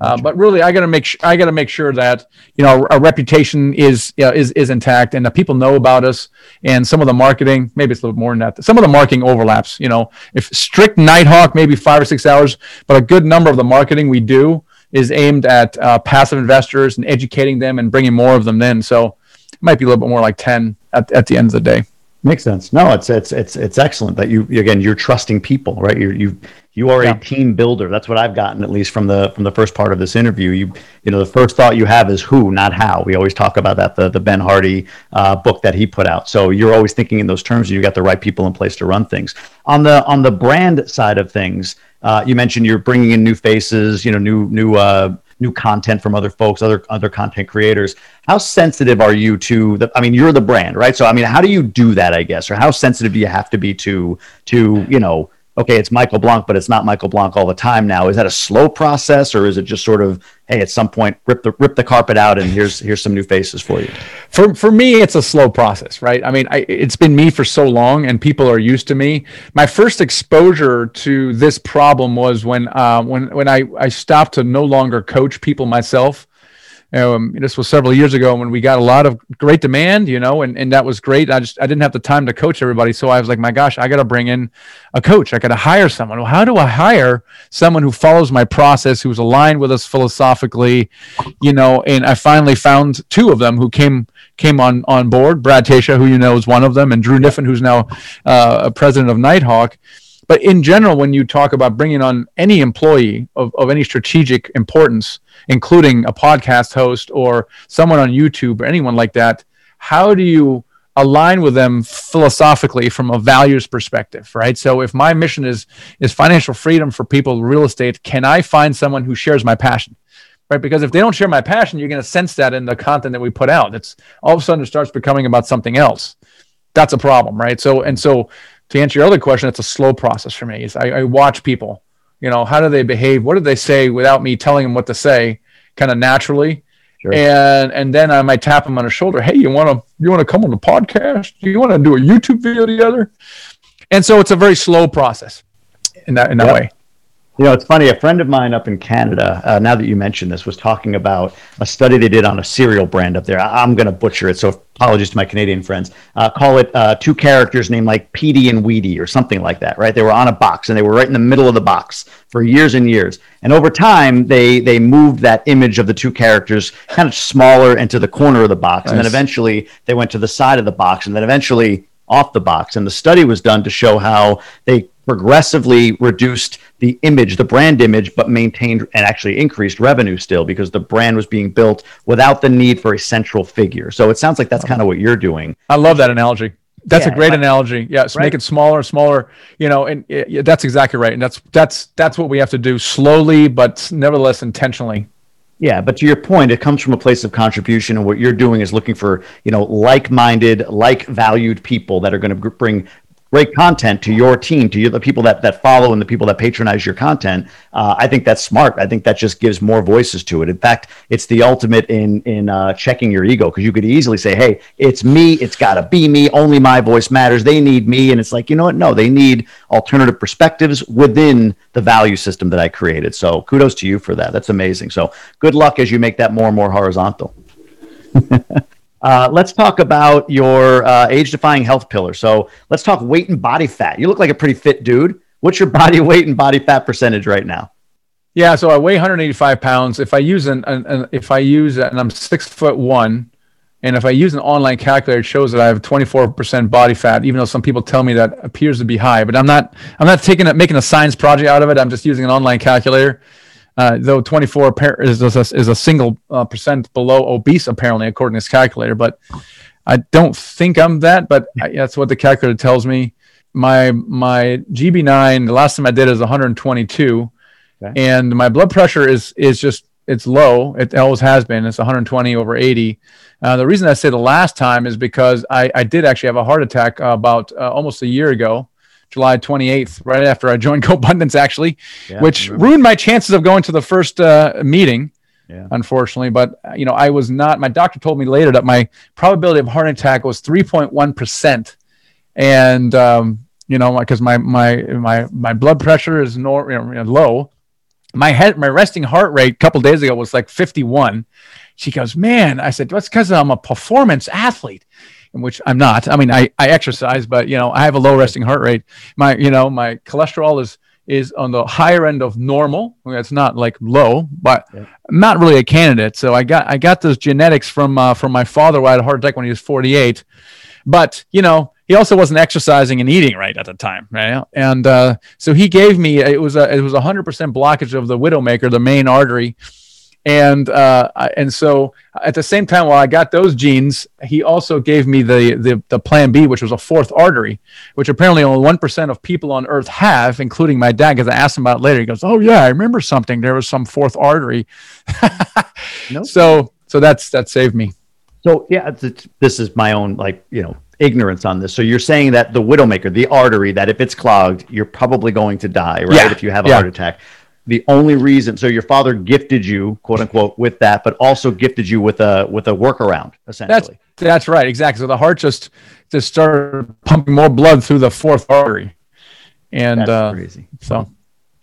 Uh, but really, I got to make sh- I got to make sure that you know our, our reputation is you know, is is intact and that people know about us. And some of the marketing, maybe it's a little more than that. Some of the marketing overlaps. You know, if strict Nighthawk, maybe five or six hours, but a good number of the marketing we do is aimed at uh, passive investors and educating them and bringing more of them in. So it might be a little bit more like ten at at the end of the day. Makes sense. No, it's it's it's it's excellent that you again you're trusting people, right? You're you you are yeah. a team builder. That's what I've gotten at least from the from the first part of this interview. You you know the first thought you have is who, not how. We always talk about that the the Ben Hardy uh, book that he put out. So you're always thinking in those terms. You got the right people in place to run things. On the on the brand side of things, uh, you mentioned you're bringing in new faces, you know, new new uh, new content from other folks, other other content creators. How sensitive are you to the? I mean, you're the brand, right? So, I mean, how do you do that? I guess, or how sensitive do you have to be to to you know? Okay, it's Michael Blank, but it's not Michael Blank all the time now. Is that a slow process, or is it just sort of, hey, at some point, rip the rip the carpet out, and here's here's some new faces for you? For for me, it's a slow process, right? I mean, I, it's been me for so long, and people are used to me. My first exposure to this problem was when uh, when when I I stopped to no longer coach people myself um, this was several years ago when we got a lot of great demand, you know, and, and that was great. I just I didn't have the time to coach everybody, so I was like, my gosh, I got to bring in a coach. I got to hire someone. Well, how do I hire someone who follows my process, who's aligned with us philosophically, you know? And I finally found two of them who came came on on board. Brad Tasha, who you know is one of them, and Drew Kniffin, who's now uh, president of Nighthawk. But in general, when you talk about bringing on any employee of, of any strategic importance, including a podcast host or someone on YouTube or anyone like that, how do you align with them philosophically from a values perspective, right? So if my mission is is financial freedom for people real estate, can I find someone who shares my passion? Right? Because if they don't share my passion, you're going to sense that in the content that we put out. It's all of a sudden it starts becoming about something else. That's a problem, right? So and so to answer your other question, it's a slow process for me. Is I, I watch people, you know, how do they behave? What do they say without me telling them what to say, kind of naturally? Sure. And and then I might tap them on the shoulder. Hey, you want to you want to come on the podcast? You want to do a YouTube video together? And so it's a very slow process in that in that yep. way. You know, it's funny. A friend of mine up in Canada, uh, now that you mentioned this, was talking about a study they did on a cereal brand up there. I- am going to butcher it, so apologies to my Canadian friends. Uh, call it uh, two characters named like Petey and Weedy or something like that, right? They were on a box and they were right in the middle of the box for years and years. And over time, they they moved that image of the two characters kind of smaller into the corner of the box, nice. and then eventually they went to the side of the box, and then eventually off the box. And the study was done to show how they progressively reduced the image, the brand image, but maintained and actually increased revenue still because the brand was being built without the need for a central figure. So it sounds like that's kind of what you're doing. I love that analogy. That's yeah, a great right. analogy. Yes, right. make it smaller, smaller. You know, and yeah, that's exactly right. And that's that's that's what we have to do slowly, but nevertheless intentionally. Yeah, but to your point, it comes from a place of contribution, and what you're doing is looking for you know like-minded, like-valued people that are going to bring great content to your team, to you, the people that, that follow and the people that patronize your content, uh, I think that's smart. I think that just gives more voices to it. In fact, it's the ultimate in in uh, checking your ego because you could easily say, "Hey, it's me. It's got to be me. Only my voice matters. They need me." And it's like, you know what? No, they need alternative perspectives within the value system that I created. So kudos to you for that. That's amazing. So good luck as you make that more and more horizontal. <laughs> Uh, let's talk about your uh, age defying health pillar. So let's talk weight and body fat. You look like a pretty fit dude. What's your <laughs> body weight and body fat percentage right now? Yeah, so I weigh 185 pounds. If I use an, an, an if I use and I'm six foot one, and if I use an online calculator, it shows that I have 24% body fat, even though some people tell me that appears to be high. But I'm not I'm not taking it making a science project out of it. I'm just using an online calculator. Uh, though 24 is a, is a single uh, percent below obese, apparently, according to this calculator. But I don't think I'm that, but I, that's what the calculator tells me. My my GB9, the last time I did is 122, okay. and my blood pressure is is just it's low. It always has been. It's 120 over 80. Uh, the reason I say the last time is because I, I did actually have a heart attack about uh, almost a year ago. July 28th, right after I joined <laughs> GoBundance, actually, yeah, which ruined my chances of going to the first uh, meeting. Yeah. Unfortunately, but uh, you know, I was not. My doctor told me later that my probability of heart attack was 3.1 percent, and um, you know, because my my my my blood pressure is nor, you know, low. My head, my resting heart rate a couple days ago was like 51. She goes, "Man," I said, "That's because I'm a performance athlete." Which I'm not. I mean, I, I exercise, but you know, I have a low resting heart rate. My, you know, my cholesterol is is on the higher end of normal. It's not like low, but yeah. Not really a candidate. So I got I got those genetics from uh, from my father who had a heart attack when he was 48. But you know, he also wasn't exercising and eating right at the time, right? And uh, so he gave me it was a it was a hundred percent blockage of the widowmaker, the main artery and uh, and so at the same time, while I got those genes, he also gave me the, the the Plan B, which was a fourth artery, which apparently only one percent of people on Earth have, including my dad. Because I asked him about it later, he goes, "Oh yeah, I remember something. There was some fourth artery." <laughs> So so that's that saved me. So yeah, this is my own like you know ignorance on this. So you're saying that the widowmaker, the artery, that if it's clogged, you're probably going to die, right? Yeah. If you have a yeah. heart attack the only reason so your father gifted you quote unquote with that but also gifted you with a with a workaround essentially. That's that's right exactly. So the heart just just started pumping more blood through the fourth artery. And that's uh crazy. so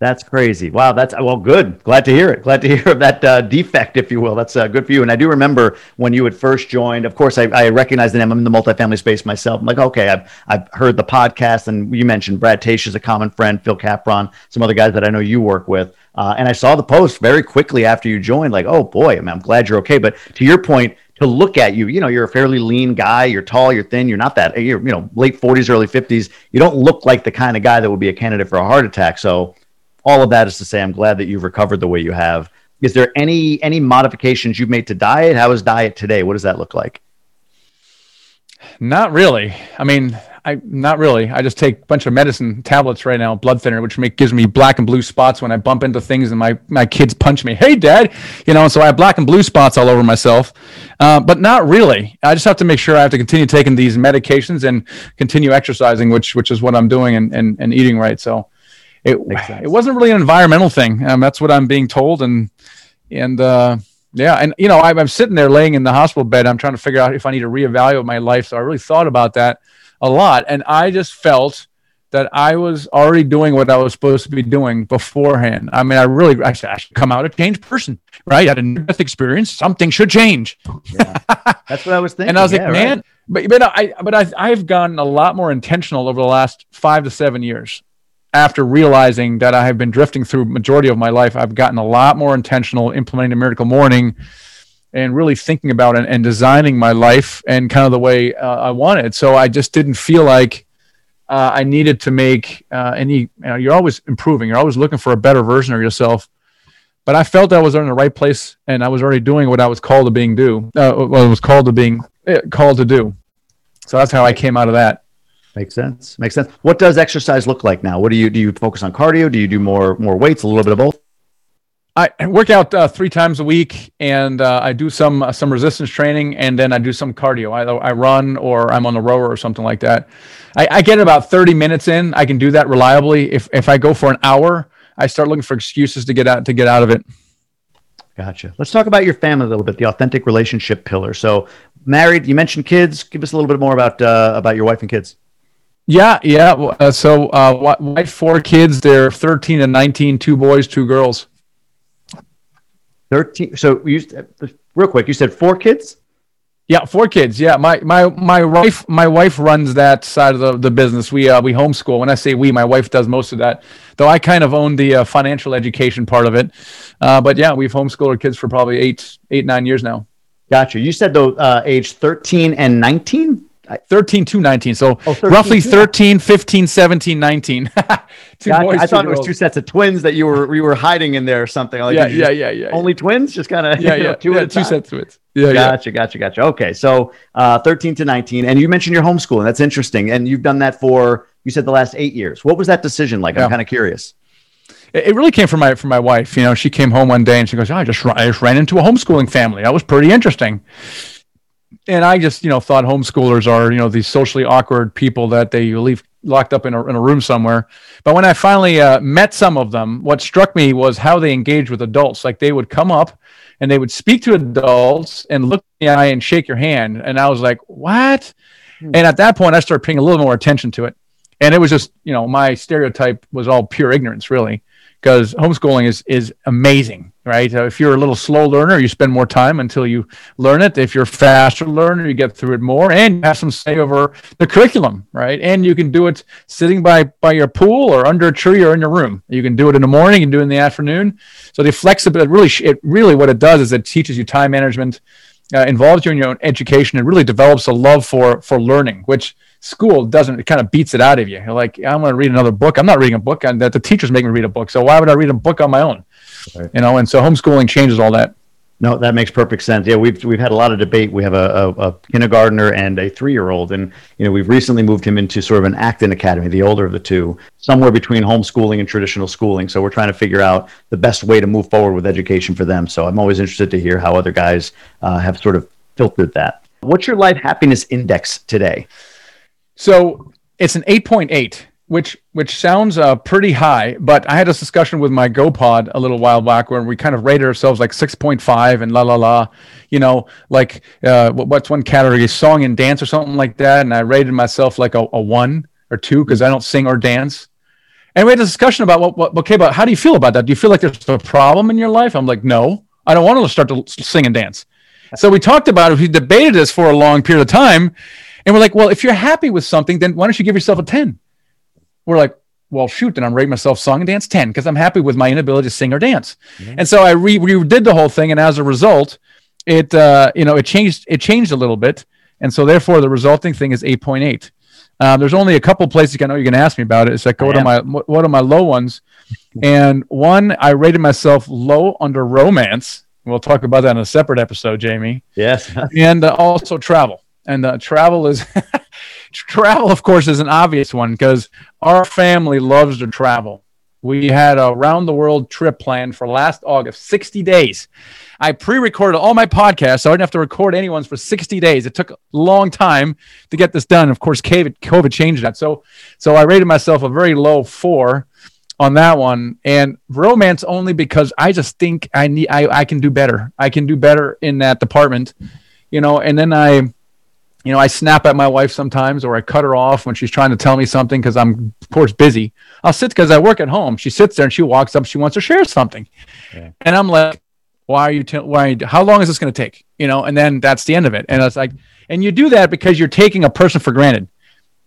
that's crazy. Wow, that's well, good. Glad to hear it. Glad to hear of that uh, defect, if you will. That's uh, good for you. And I do remember when you had first joined. Of course, I, I recognize the name. I'm in the multifamily space myself. I'm like, okay, I've I've heard the podcast, and you mentioned Brad Taish is a common friend, Phil Capron, some other guys that I know you work with. Uh, and I saw the post very quickly after you joined. Like, oh boy, I mean, I'm glad you're okay. But to your point, to look at you, you know, you're a fairly lean guy. You're tall. You're thin. You're not that. You're you know late 40s, early 50s. You don't look like the kind of guy that would be a candidate for a heart attack. So all of that is to say, I'm glad that you've recovered the way you have. Is there any any modifications you've made to diet? How is diet today? What does that look like? Not really. I mean, I not really. I just take a bunch of medicine tablets right now, blood thinner, which make gives me black and blue spots when I bump into things and my my kids punch me. Hey, Dad, you know. So I have black and blue spots all over myself, uh, but not really. I just have to make sure I have to continue taking these medications and continue exercising, which which is what I'm doing and and, and eating right. So it it wasn't really an environmental thing. Um, that's what I'm being told, and and uh, yeah, and you know I'm, I'm sitting there laying in the hospital bed. I'm trying to figure out if I need to reevaluate my life. So I really thought about that a lot. And I just felt that I was already doing what I was supposed to be doing beforehand. I mean, I really, I should, I should come out a changed person, right? I had a near death experience. Something should change. Yeah. <laughs> That's what I was thinking. and I was yeah, like, man, right. but, but I, but I, I've gotten a lot more intentional over the last five to seven years after realizing that I have been drifting through majority of my life. I've gotten a lot more intentional implementing a miracle morning and really thinking about it and designing my life and kind of the way uh, I wanted. So I just didn't feel like uh, I needed to make uh, any. You know, you're always improving. You're always looking for a better version of yourself. But I felt I was in the right place, and I was already doing what I was called to being do. Uh, what I was called to being eh, called to do. So that's how I came out of that. Makes sense. Makes sense. What does exercise look like now? What do you do? You focus on cardio? Do you do more more weights? A little bit of both. I work out uh, three times a week, and uh, I do some uh, some resistance training, and then I do some cardio. Either I run or I'm on the rower or something like that. I, I, get about 30 minutes in. I can do that reliably. If if I go for an hour, I start looking for excuses to get out to get out of it. Gotcha. Let's talk about your family a little bit, the authentic relationship pillar. So, married. You mentioned kids. Give us a little bit more about uh, about your wife and kids. Yeah, yeah. Uh, so, uh, wife, four kids. They're 13 and 19. Two boys, two girls. 13 so you real quick you said four kids yeah four kids yeah my my my wife my wife runs that side of the, the business we uh, we homeschool when i say we my wife does most of that though i kind of own the uh, financial education part of it uh, but yeah we've homeschooled our kids for probably eight eight nine years now gotcha you said though uh, age 13 and 19 13 to 19 so oh, 13 roughly 13 15 17 19 <laughs> gotcha. boys, i thought girls. it was two sets of twins that you were you were hiding in there or something like yeah yeah, yeah yeah only twins just kind of <laughs> yeah yeah two, yeah, two sets of twins yeah gotcha yeah. gotcha gotcha okay so uh, 13 to 19 and you mentioned your homeschooling that's interesting and you've done that for you said the last eight years what was that decision like i'm kind of curious it really came from my from my wife. You know, she came home one day and she goes, oh, "I just I just ran into a homeschooling family. That was pretty interesting." And I just, you know, thought homeschoolers are, you know, these socially awkward people that they leave locked up in a, in a room somewhere. But when I finally uh, met some of them, what struck me was how they engaged with adults. Like they would come up and they would speak to adults and look in the eye and shake your hand. And I was like, what? Hmm. And at that point, I started paying a little more attention to it. And it was just, you know, my stereotype was all pure ignorance, really because homeschooling is is amazing, right? Uh, if you're a little slow learner, you spend more time until you learn it. If you're a faster learner, you get through it more, and you have some say over the curriculum, right? And you can do it sitting by by your pool or under a tree or in your room. You can do it in the morning and do it in the afternoon. So the flexibility, really, it really what it does is it teaches you time management, uh, involves you in your own education, and really develops a love for for learning, which school doesn't it kind of beats it out of you. You're like, I'm going to read another book. I'm not reading a book, and that the teachers make me read a book. So why would I read a book on my own? Right. You know, and so homeschooling changes all that. No, that makes perfect sense. Yeah, we've we've had a lot of debate. We have a, a, a kindergartner and a three year old, and you know we've recently moved him into sort of an Acton academy, the older of the two, somewhere between homeschooling and traditional schooling. So we're trying to figure out the best way to move forward with education for them. So I'm always interested to hear how other guys uh, have sort of filtered that. What's your life happiness index today? So it's an 8.8, which which sounds uh, pretty high. But I had this discussion with my GoPod a little while back where we kind of rated ourselves like 6.5 and la la la, you know, like uh, what's one category, song and dance or something like that. And I rated myself like a, a one or two because I don't sing or dance. And we had a discussion about what, what, okay, but how do you feel about that? Do you feel like there's a problem in your life? I'm like, no, I don't want to start to sing and dance. So we talked about it. We debated this for a long period of time. And we're like, well, if you're happy with something, then why don't you give yourself a 10? We're like, well, shoot, then I'm rating myself song and dance 10 because I'm happy with my inability to sing or dance. Mm-hmm. And so I re- redid the whole thing. And as a result, it, uh, you know, it changed, it changed a little bit. And so therefore the resulting thing is 8.8. Um, there's only a couple places I know you're going to ask me about it. It's like, what are my, what are my low ones? and one, I rated myself low under romance. We'll talk about that in a separate episode, Jamie. Yes. <laughs> and uh, also travel. and uh, travel is <laughs> travel, of course, is an obvious one because our family loves to travel. We had a round the world trip planned for last August, 60 days. I pre recorded all my podcasts, so I didn't have to record anyone's for 60 days. It took a long time to get this done. Of course, COVID, changed that. So, so I rated myself a very low four on that one and romance only because I just think I need I, I can do better. I can do better in that department, you know, and then I you know, I snap at my wife sometimes or I cut her off when she's trying to tell me something because I'm of course busy. I'll sit because I work at home. She sits there and she walks up, she wants to share something. Yeah. And I'm like, why are you t- why are you, how long is this going to take? You know, and then that's the end of it. And it's like and you do that because you're taking a person for granted.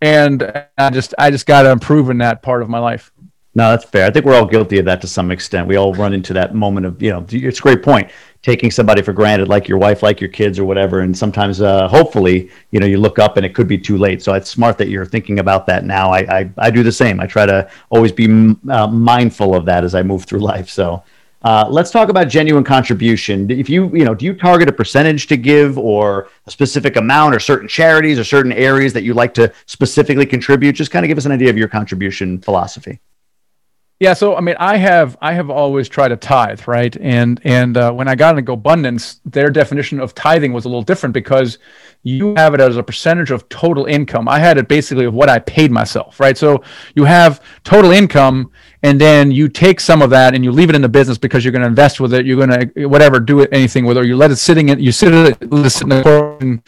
And I just I just got to improve in that part of my life. No, that's fair. I think we're all guilty of that to some extent. We all run into that moment of, you know, it's a great point, taking somebody for granted, like your wife, like your kids, or whatever. And sometimes, uh, hopefully, you know, you look up and it could be too late. So it's smart that you're thinking about that now. I, I, I do the same. I try to always be uh, mindful of that as I move through <laughs> life. So uh, let's talk about genuine contribution. If you, you know, do you target a percentage to give or a specific amount or certain charities or certain areas that you like to specifically contribute? Just kind of give us an idea of your contribution philosophy. Yeah, so I mean, I have I have always tried to tithe, right? And and uh, when I got into GoBundance, their definition of tithing was a little different because you have it as a percentage of total income. I had it basically of what I paid myself, right? So you have total income, and then you take some of that and you leave it in the business because you're going to invest with it. You're going to whatever do it anything with it. Or you let it sitting in you sit it let it sit in the and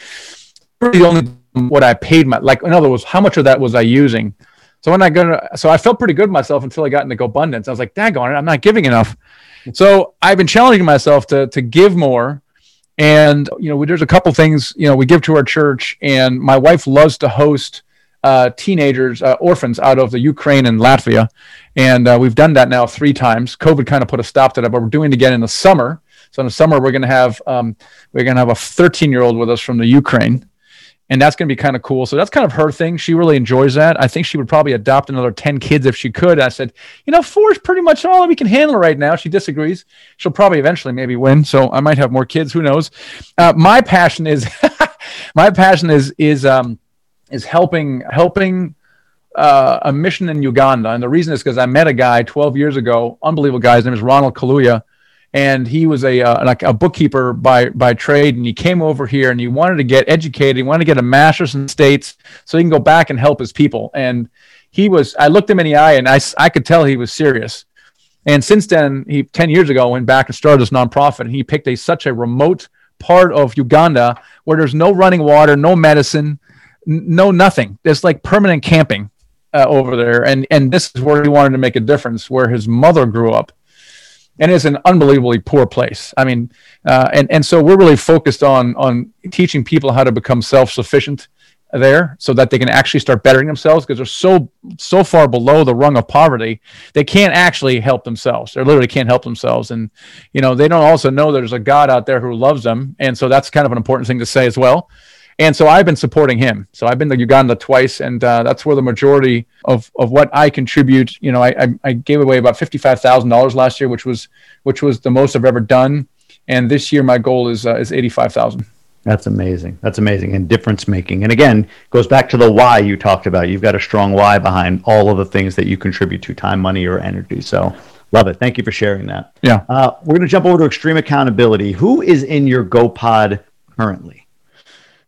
really only what I paid my like in other words, how much of that was I using? So when I got, so I felt pretty good myself until I got into GoBundance. I was like, daggone it, I'm not giving enough. So I've been challenging myself to to give more. And you know, there's a couple things you know we give to our church, and my wife loves to host uh, teenagers, uh, orphans out of the Ukraine and Latvia, and uh, we've done that now three times. COVID kind of put a stop to that, but we're doing it again in the summer. So in the summer, we're going to have um, we're going to have a 13 year old with us from the Ukraine, and that's going to be kind of cool. So that's kind of her thing. She really enjoys that. I think she would probably adopt another 10 kids if she could. I said, you know, four is pretty much all we can handle right now. She disagrees. She'll probably eventually maybe win. So I might have more kids. Who knows? Uh, my passion is, <laughs> my passion is, is, um, is helping, helping, uh, a mission in Uganda. And the reason is because I met a guy 12 years ago, unbelievable guy. His name is Ronald Kaluya and he was a uh, like a bookkeeper by by trade. And he came over here and he wanted to get educated. He wanted to get a master's in states so he can go back and help his people. And he was i looked him in the eye and i, I could tell he was serious. And since then he 10 years ago went back and started this nonprofit. And he picked a such a remote part of uganda where there's no running water no medicine n- no nothing. There's like permanent camping uh, over there. And and this is where he wanted to make a difference where his mother grew up and it's an unbelievably poor place. I mean, uh, and and so we're really focused on on teaching people how to become self sufficient there, so that they can actually start bettering themselves because they're so so far below the rung of poverty, they can't actually help themselves. They literally can't help themselves, and you know they don't also know there's a God out there who loves them, and so that's kind of an important thing to say as well. And so I've been supporting him. So I've been to Uganda twice, and uh, that's where the majority of, of what I contribute. You know, I, I, I gave away about fifty five thousand dollars last year, which was which was the most I've ever done. And this year, my goal is uh, is eighty five thousand. That's amazing. That's amazing and difference making. And again, goes back to the why you talked about. You've got a strong why behind all of the things that you contribute to time, money, or energy. So love it. Thank you for sharing that. Yeah. Uh, we're going to jump over to extreme accountability. Who is in your GoPod currently?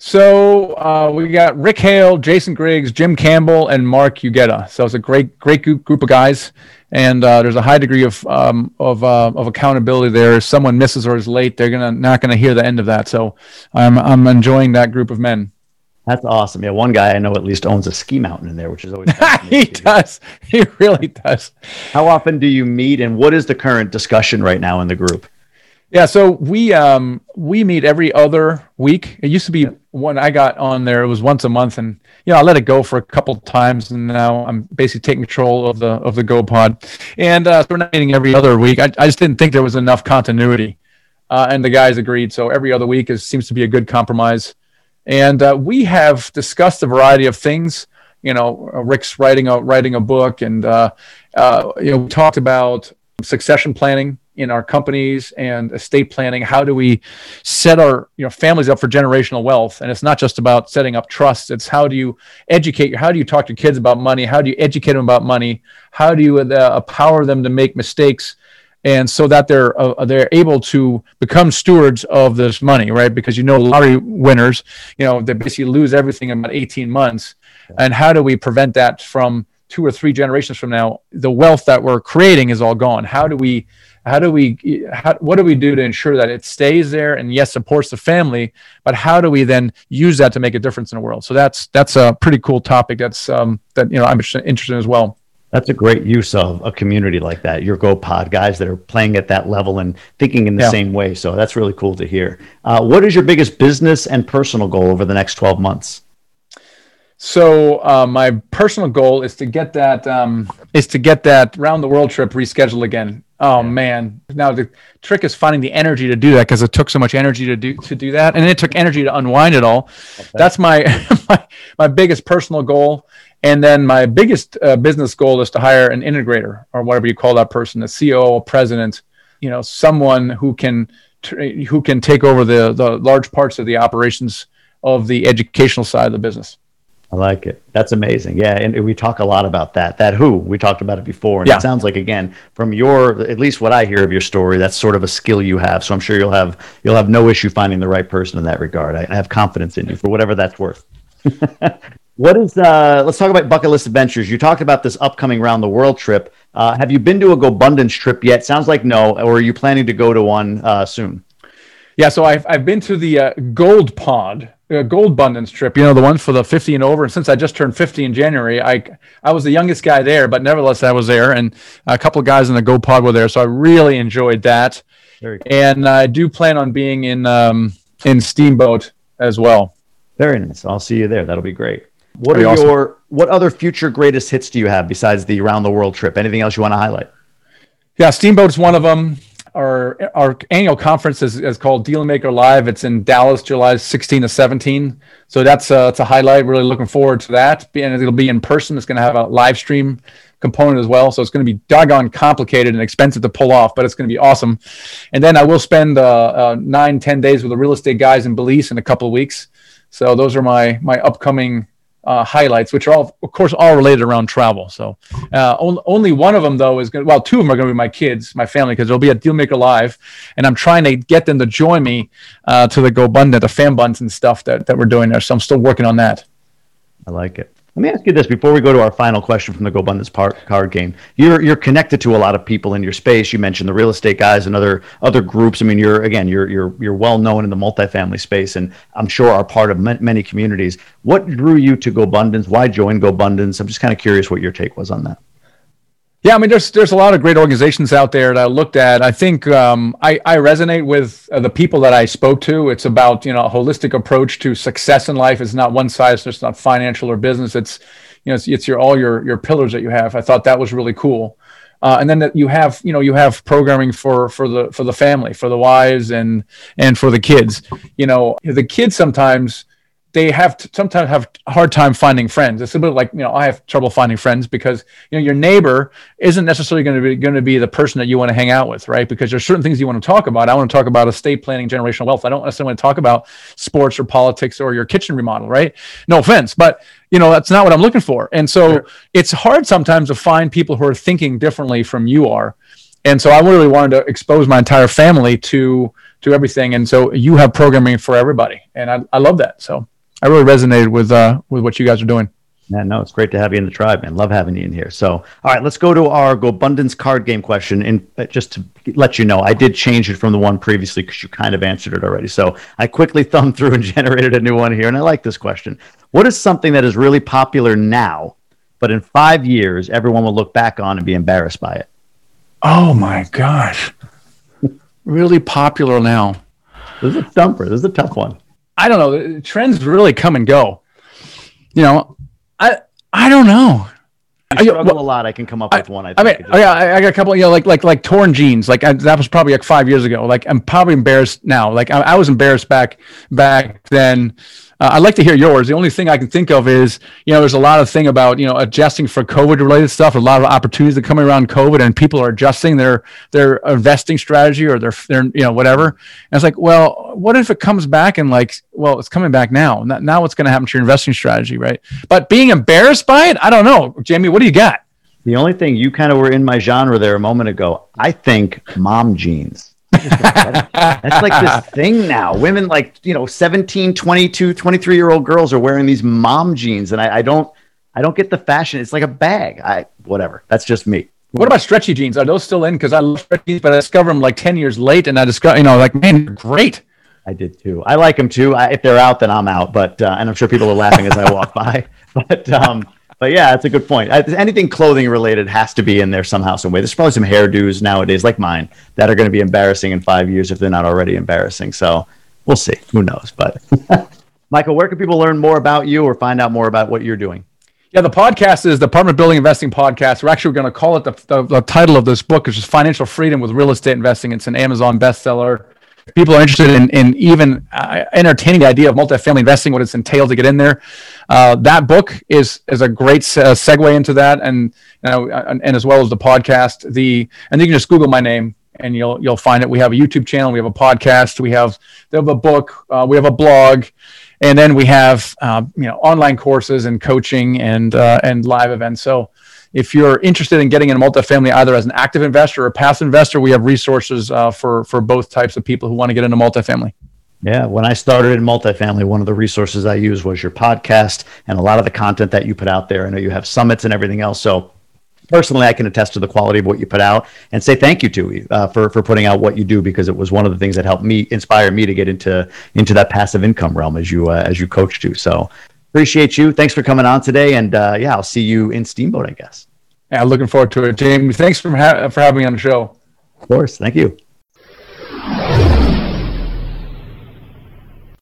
So uh, we got Rick Hale, Jason Griggs, Jim Campbell, and Mark Ugetta. So it's a great, great group, group of guys, and uh, there's a high degree of um, of, uh, of accountability there. If someone misses or is late, they're gonna not gonna hear the end of that. So I'm I'm enjoying that group of men. That's awesome. Yeah, one guy I know at least owns a ski mountain in there, which is always <laughs> he does. He really does. How often do you meet, and what is the current discussion right now in the group? Yeah, so we um we meet every other week. It used to be when I got on there, it was once a month, and you know I let it go for a couple times, and now I'm basically taking control of the of the GoPod, and uh, so we're not meeting every other week. I, I just didn't think there was enough continuity, uh, and the guys agreed. So every other week is seems to be a good compromise, and uh, we have discussed a variety of things. You know, Rick's writing a writing a book, and uh, uh, you know we talked about succession planning in our companies and estate planning? How do we set our you know families up for generational wealth? And it's not just about setting up trusts. It's how do you educate? How do you talk to kids about money? How do you educate them about money? How do you uh, empower them to make mistakes? and so that they're uh, they're able to become stewards of this money, right? Because you know, lottery winners, you know, they basically lose everything in about 18 months. And how do we prevent that from two or three generations from now, the wealth that we're creating is all gone. How do we, how do we, how, what do we do to ensure that it stays there and yes, supports the family, but how do we then use that to make a difference in the world? So that's, that's a pretty cool topic. That's, um, that, you know, I'm interested in as well. That's a great use of a community like that. Your GoPod guys that are playing at that level and thinking in the yeah. same way. So that's really cool to hear. Uh, what is your biggest business and personal goal over the next 12 months? So uh, my personal goal is to get that um, is to get that round the world trip rescheduled again. Oh man! Now the trick is finding the energy to do that because it took so much energy to do to do that, and it took energy to unwind it all. Okay. That's my, <laughs> my my biggest personal goal, and then my biggest uh, business goal is to hire an integrator or whatever you call that person, a CEO, a president, you know, someone who can who can take over the the large parts of the operations of the educational side of the business. I like it. That's amazing. Yeah, and we talk a lot about that. That who we talked about it before, and yeah. it sounds like again from your at least what I hear of your story, that's sort of a skill you have. So I'm sure you'll have you'll have no issue finding the right person in that regard. I, I have confidence in you for whatever that's worth. <laughs> what is uh? Let's talk about bucket list adventures. You talked about this upcoming round the world trip. Uh, have you been to a GoBundance trip yet? Sounds like no. Or are you planning to go to one uh, soon? Yeah, so I've I've been to the uh, Gold Pod uh, GoBundance trip, you know, the one for the 50 and over. And since I just turned 50 in January, I I was the youngest guy there, but nevertheless, I was there, and a couple of guys in the Go Pod were there, so I really enjoyed that. Cool. And I do plan on being in um, in Steamboat as well. Very nice. I'll see you there. That'll be great. What That'd are awesome. your what other future greatest hits do you have besides the around the world trip? Anything else you want to highlight? Yeah, Steamboat's one of them our our annual conference is, is called Dealmaker Live. It's in Dallas, July 16 to 17. So that's a, it's a highlight. Really looking forward to that. And it'll be in person. It's going to have a live stream component as well. So it's going to be doggone complicated and expensive to pull off, but it's going to be awesome. And then I will spend uh, uh, nine, 10 days with the real estate guys in Belize in a couple of weeks. So those are my my upcoming uh, highlights, which are all, of course, all related around travel. So uh, on, only one of them, though, is going well, two of them are going to be my kids, my family, because they'll be at Dealmaker Live, and I'm trying to get them to join me uh, to the Go GoBundant, the fan buns and stuff that, that we're doing there. So I'm still working on that. I like it. Let me ask you this before we go to our final question from the GoBundance part card game. You're you're connected to a lot of people in your space. You mentioned the real estate guys and other other groups. I mean, you're again you're you're you're well known in the multifamily space, and I'm sure are part of many communities. What drew you to GoBundance? Why join GoBundance? I'm just kind of curious what your take was on that. Yeah, I mean, there's there's a lot of great organizations out there that I looked at. I think um, I I resonate with uh, the people that I spoke to. It's about you know a holistic approach to success in life. It's not one size. It's not financial or business. It's you know it's, it's your all your your pillars that you have. I thought that was really cool. Uh, and then that you have you know you have programming for for the for the family for the wives and and for the kids you know the kids sometimes they have to sometimes have a hard time finding friends. It's a bit like you know I have trouble finding friends because you know your neighbor isn't necessarily going to be going to be the person that you want to hang out with, right? Because there's certain things you want to talk about. I want to talk about estate planning, generational wealth. I don't necessarily want to talk about sports or politics or your kitchen remodel, right? No offense, but you know that's not what I'm looking for. And so sure. it's hard sometimes to find people who are thinking differently from you are. And so I really wanted to expose my entire family to to everything. And so you have programming for everybody, and I, I love that. So. I really resonated with uh, with what you guys are doing. Yeah, no, it's great to have you in the tribe, man. Love having you in here. So, all right, let's go to our GoBundance card game question. And uh, just to let you know, I did change it from the one previously because you kind of answered it already. So I quickly <laughs> thumbed through and <laughs> generated a new one here. And I like this question. What is something that is really popular now, but in five years, everyone will look back on and be embarrassed by it? Oh my gosh. <laughs> really popular now. This is a stumper. This is a tough one. I don't know. Trends really come and go. You know, I I don't know. You struggle well, a lot. I can come up with one. I, I mean, oh yeah, I, I, got a couple. You know, like like like torn jeans. Like I, that was probably like five years ago. Like I'm probably embarrassed now. Like I, I was embarrassed back back then uh, I'd like to hear yours. The only thing I can think of is, you know, there's a lot of thing about, you know, adjusting for COVID related stuff, a lot of opportunities that come around COVID and people are adjusting their, their investing strategy or their, their, you know, whatever. And it's like, well, what if it comes back and like, well, it's coming back now. Now what's going to happen to your investing strategy, right? But being embarrassed by it, I don't know. Jamie, what do you got? The only thing you kind of were in my genre there a moment ago. I think mom jeans. That's like this <laughs> thing now. Women like, you know, 17, 22, 23 year old girls are wearing these mom jeans. And I, I don't, I don't get the fashion. It's like a bag. I, whatever. That's just me. What about stretchy jeans? Are those still in? Because I love stretchy jeans, but I discovered them like 10 years late and I discovered, you know, like, man, great. I did too. I like them too. I, if they're out, then I'm out. But, uh, and I'm sure people are laughing as I walk <laughs> by. But, um, but yeah, that's a good point. Anything clothing related has to be in there somehow, some way. There's probably some hairdos nowadays, like mine, that are going to be embarrassing in five years if they're not already embarrassing. So we'll see. Who knows? But <laughs> Michael, where can people learn more about you or find out more about what you're doing? Yeah, the podcast is the Apartment Building Investing Podcast. We're actually going to call it the, the, the title of this book, which is Financial Freedom with Real Estate Investing. It's an Amazon bestseller people are interested in, in even uh, entertaining the idea of multifamily investing, what it's entailed to get in there, uh, that book is is a great uh, segue into that, and you know, and, and, as well as the podcast. The and you can just Google my name and you'll you'll find it. We have a YouTube channel, we have a podcast, we have we have a book, uh, we have a blog, and then we have uh, you know online courses and coaching and uh, and live events. So if you're interested in getting in multifamily either as an active investor or a passive investor, we have resources uh, for for both types of people who want to get into multifamily. Yeah, when I started in multifamily, one of the resources I used was your podcast and a lot of the content that you put out there. I know you have summits and everything else. So personally, I can attest to the quality of what you put out and say thank you to you uh, for for putting out what you do because it was one of the things that helped me inspire me to get into into that passive income realm as you uh, as you coach to. So appreciate you. Thanks for coming on today. And uh, yeah, I'll see you in Steamboat, I guess. Yeah, looking forward to it. Jamie, thanks for, ha- for having me on the show. Of course. Thank you.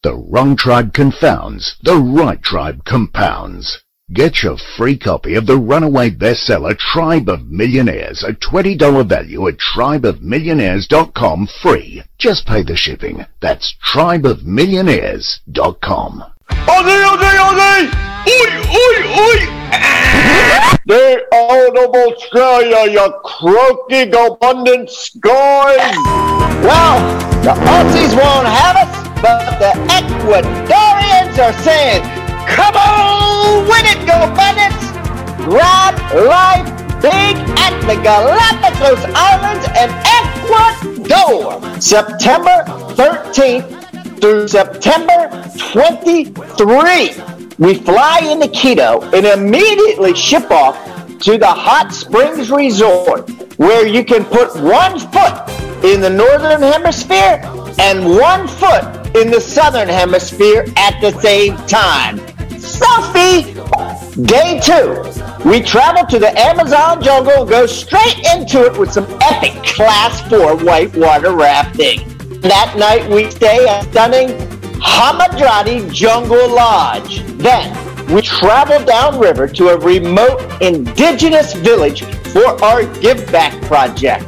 The wrong tribe confounds, the right tribe compounds. Get your free copy of the runaway bestseller Tribe of Millionaires, a $20 value at tribeofmillionaires.com free. Just pay the shipping. That's tribeofmillionaires.com. Ozzy, Ozzy, Ozzy! Oi, oi, oi! They out of Australia, you croaky abundance guys! Well, the Aussies won't have us, but the Ecuadorians are saying, come on, win it, go abundance! Grab life big at the Galapagos Islands and Ecuador, September 13th through September 23. We fly into Quito and immediately ship off to the Hot Springs Resort, where you can put one foot in the Northern Hemisphere and one foot in the Southern Hemisphere at the same time. Sophie! Day two, we travel to the Amazon jungle and go straight into it with some epic Class 4 whitewater rafting. That night we stay at stunning Hamadryade Jungle Lodge. Then we travel downriver to a remote indigenous village for our Give Back project.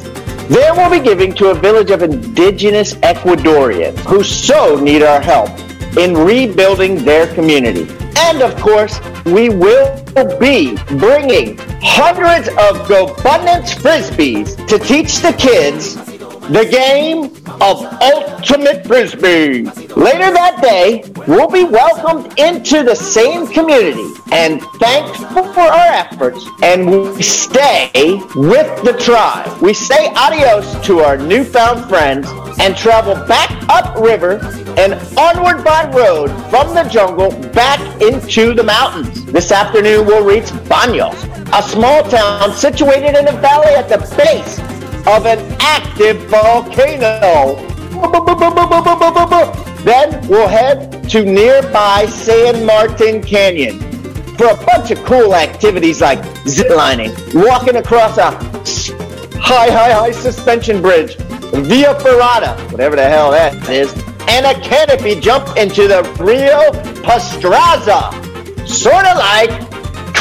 There we'll be giving to a village of indigenous Ecuadorians who so need our help in rebuilding their community. And of course, we will be bringing hundreds of GoBundance Frisbees to teach the kids the game of Ultimate Frisbee. Later that day, we'll be welcomed into the same community and thanked for our efforts, and we stay with the tribe. We say adios to our newfound friends and travel back upriver and onward by road from the jungle back into the mountains. This afternoon, we'll reach Baños, a small town situated in a valley at the base of an active volcano. Then we'll head to nearby San Martin Canyon for a bunch of cool activities like ziplining, walking across a high, high, high suspension bridge, Via Ferrata, whatever the hell that is, and a canopy jump into the Rio Pastaza. Sort of like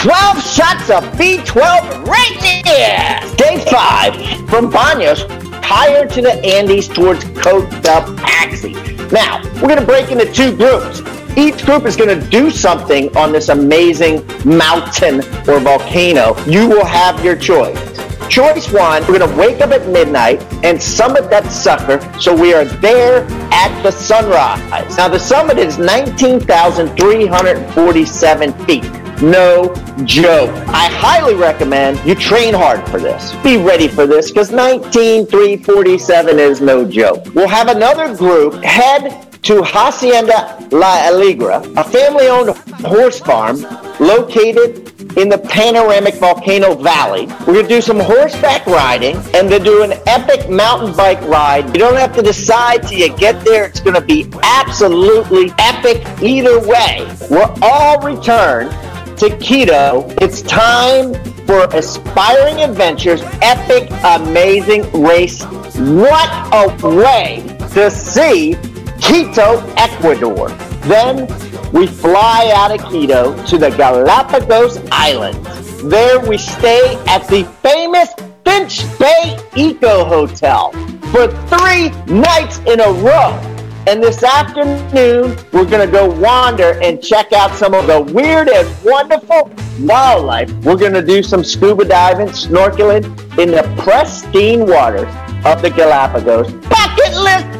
12 shots of B12 right there. Day five from Baños, higher to the Andes towards Cotopaxi. Now, we're going to break into two groups. Each group is going to do something on this amazing mountain or volcano. You will have your choice. Choice one, we're going to wake up at midnight and summit that sucker so we are there at the sunrise. Now, the summit is 19,347 feet. No joke. I highly recommend you train hard for this. Be ready for this because 19,347 is no joke. We'll have another group head to Hacienda La Alegría, a family owned horse farm located in the panoramic volcano valley. We're going to do some horseback riding and then do an epic mountain bike ride. You don't have to decide till you get there. It's going to be absolutely epic either way. We'll all return to Quito. It's time for Aspiring Adventures Epic Amazing Race. What a way to see Quito, Ecuador. Then we fly out of Quito to the Galapagos Islands. There we stay at the famous Finch Bay Eco Hotel for three nights in a row. And this afternoon, we're going to go wander and check out some of the weird and wonderful wildlife. We're going to do some scuba diving, snorkeling in the pristine waters of the Galapagos. Bucket list!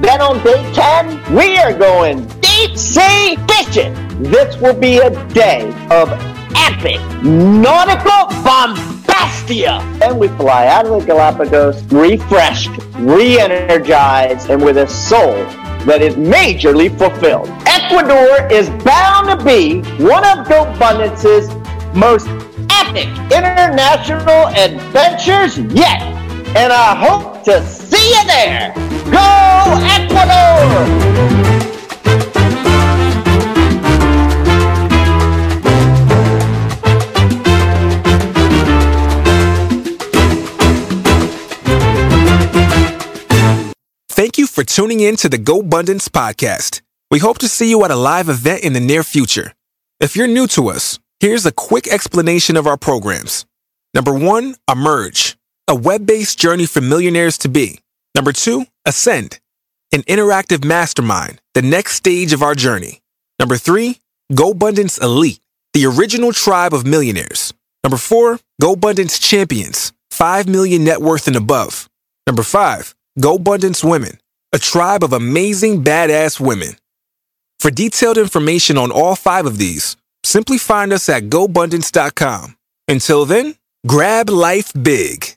Then on day 10, we are going deep sea fishing. This will be a day of epic nautical bombastia. Then we fly out of the Galapagos refreshed, re-energized, and with a soul that is majorly fulfilled. Ecuador is bound to be one of GoBundance's most epic international adventures yet. And I hope to see you there. Go Ecuador! Thank you for tuning in to the GoBundance podcast. We hope to see you at a live event in the near future. If you're new to us, here's a quick explanation of our programs. Number one, Emerge, a web based journey for millionaires to be. Number two, Ascend, an interactive mastermind, the next stage of our journey. Number three, GoBundance Elite, the original tribe of millionaires. Number four, GoBundance Champions, 5 million net worth and above. Number five, GoBundance Women, a tribe of amazing badass women. For detailed information on all five of these, simply find us at GoBundance.com. Until then, grab life big.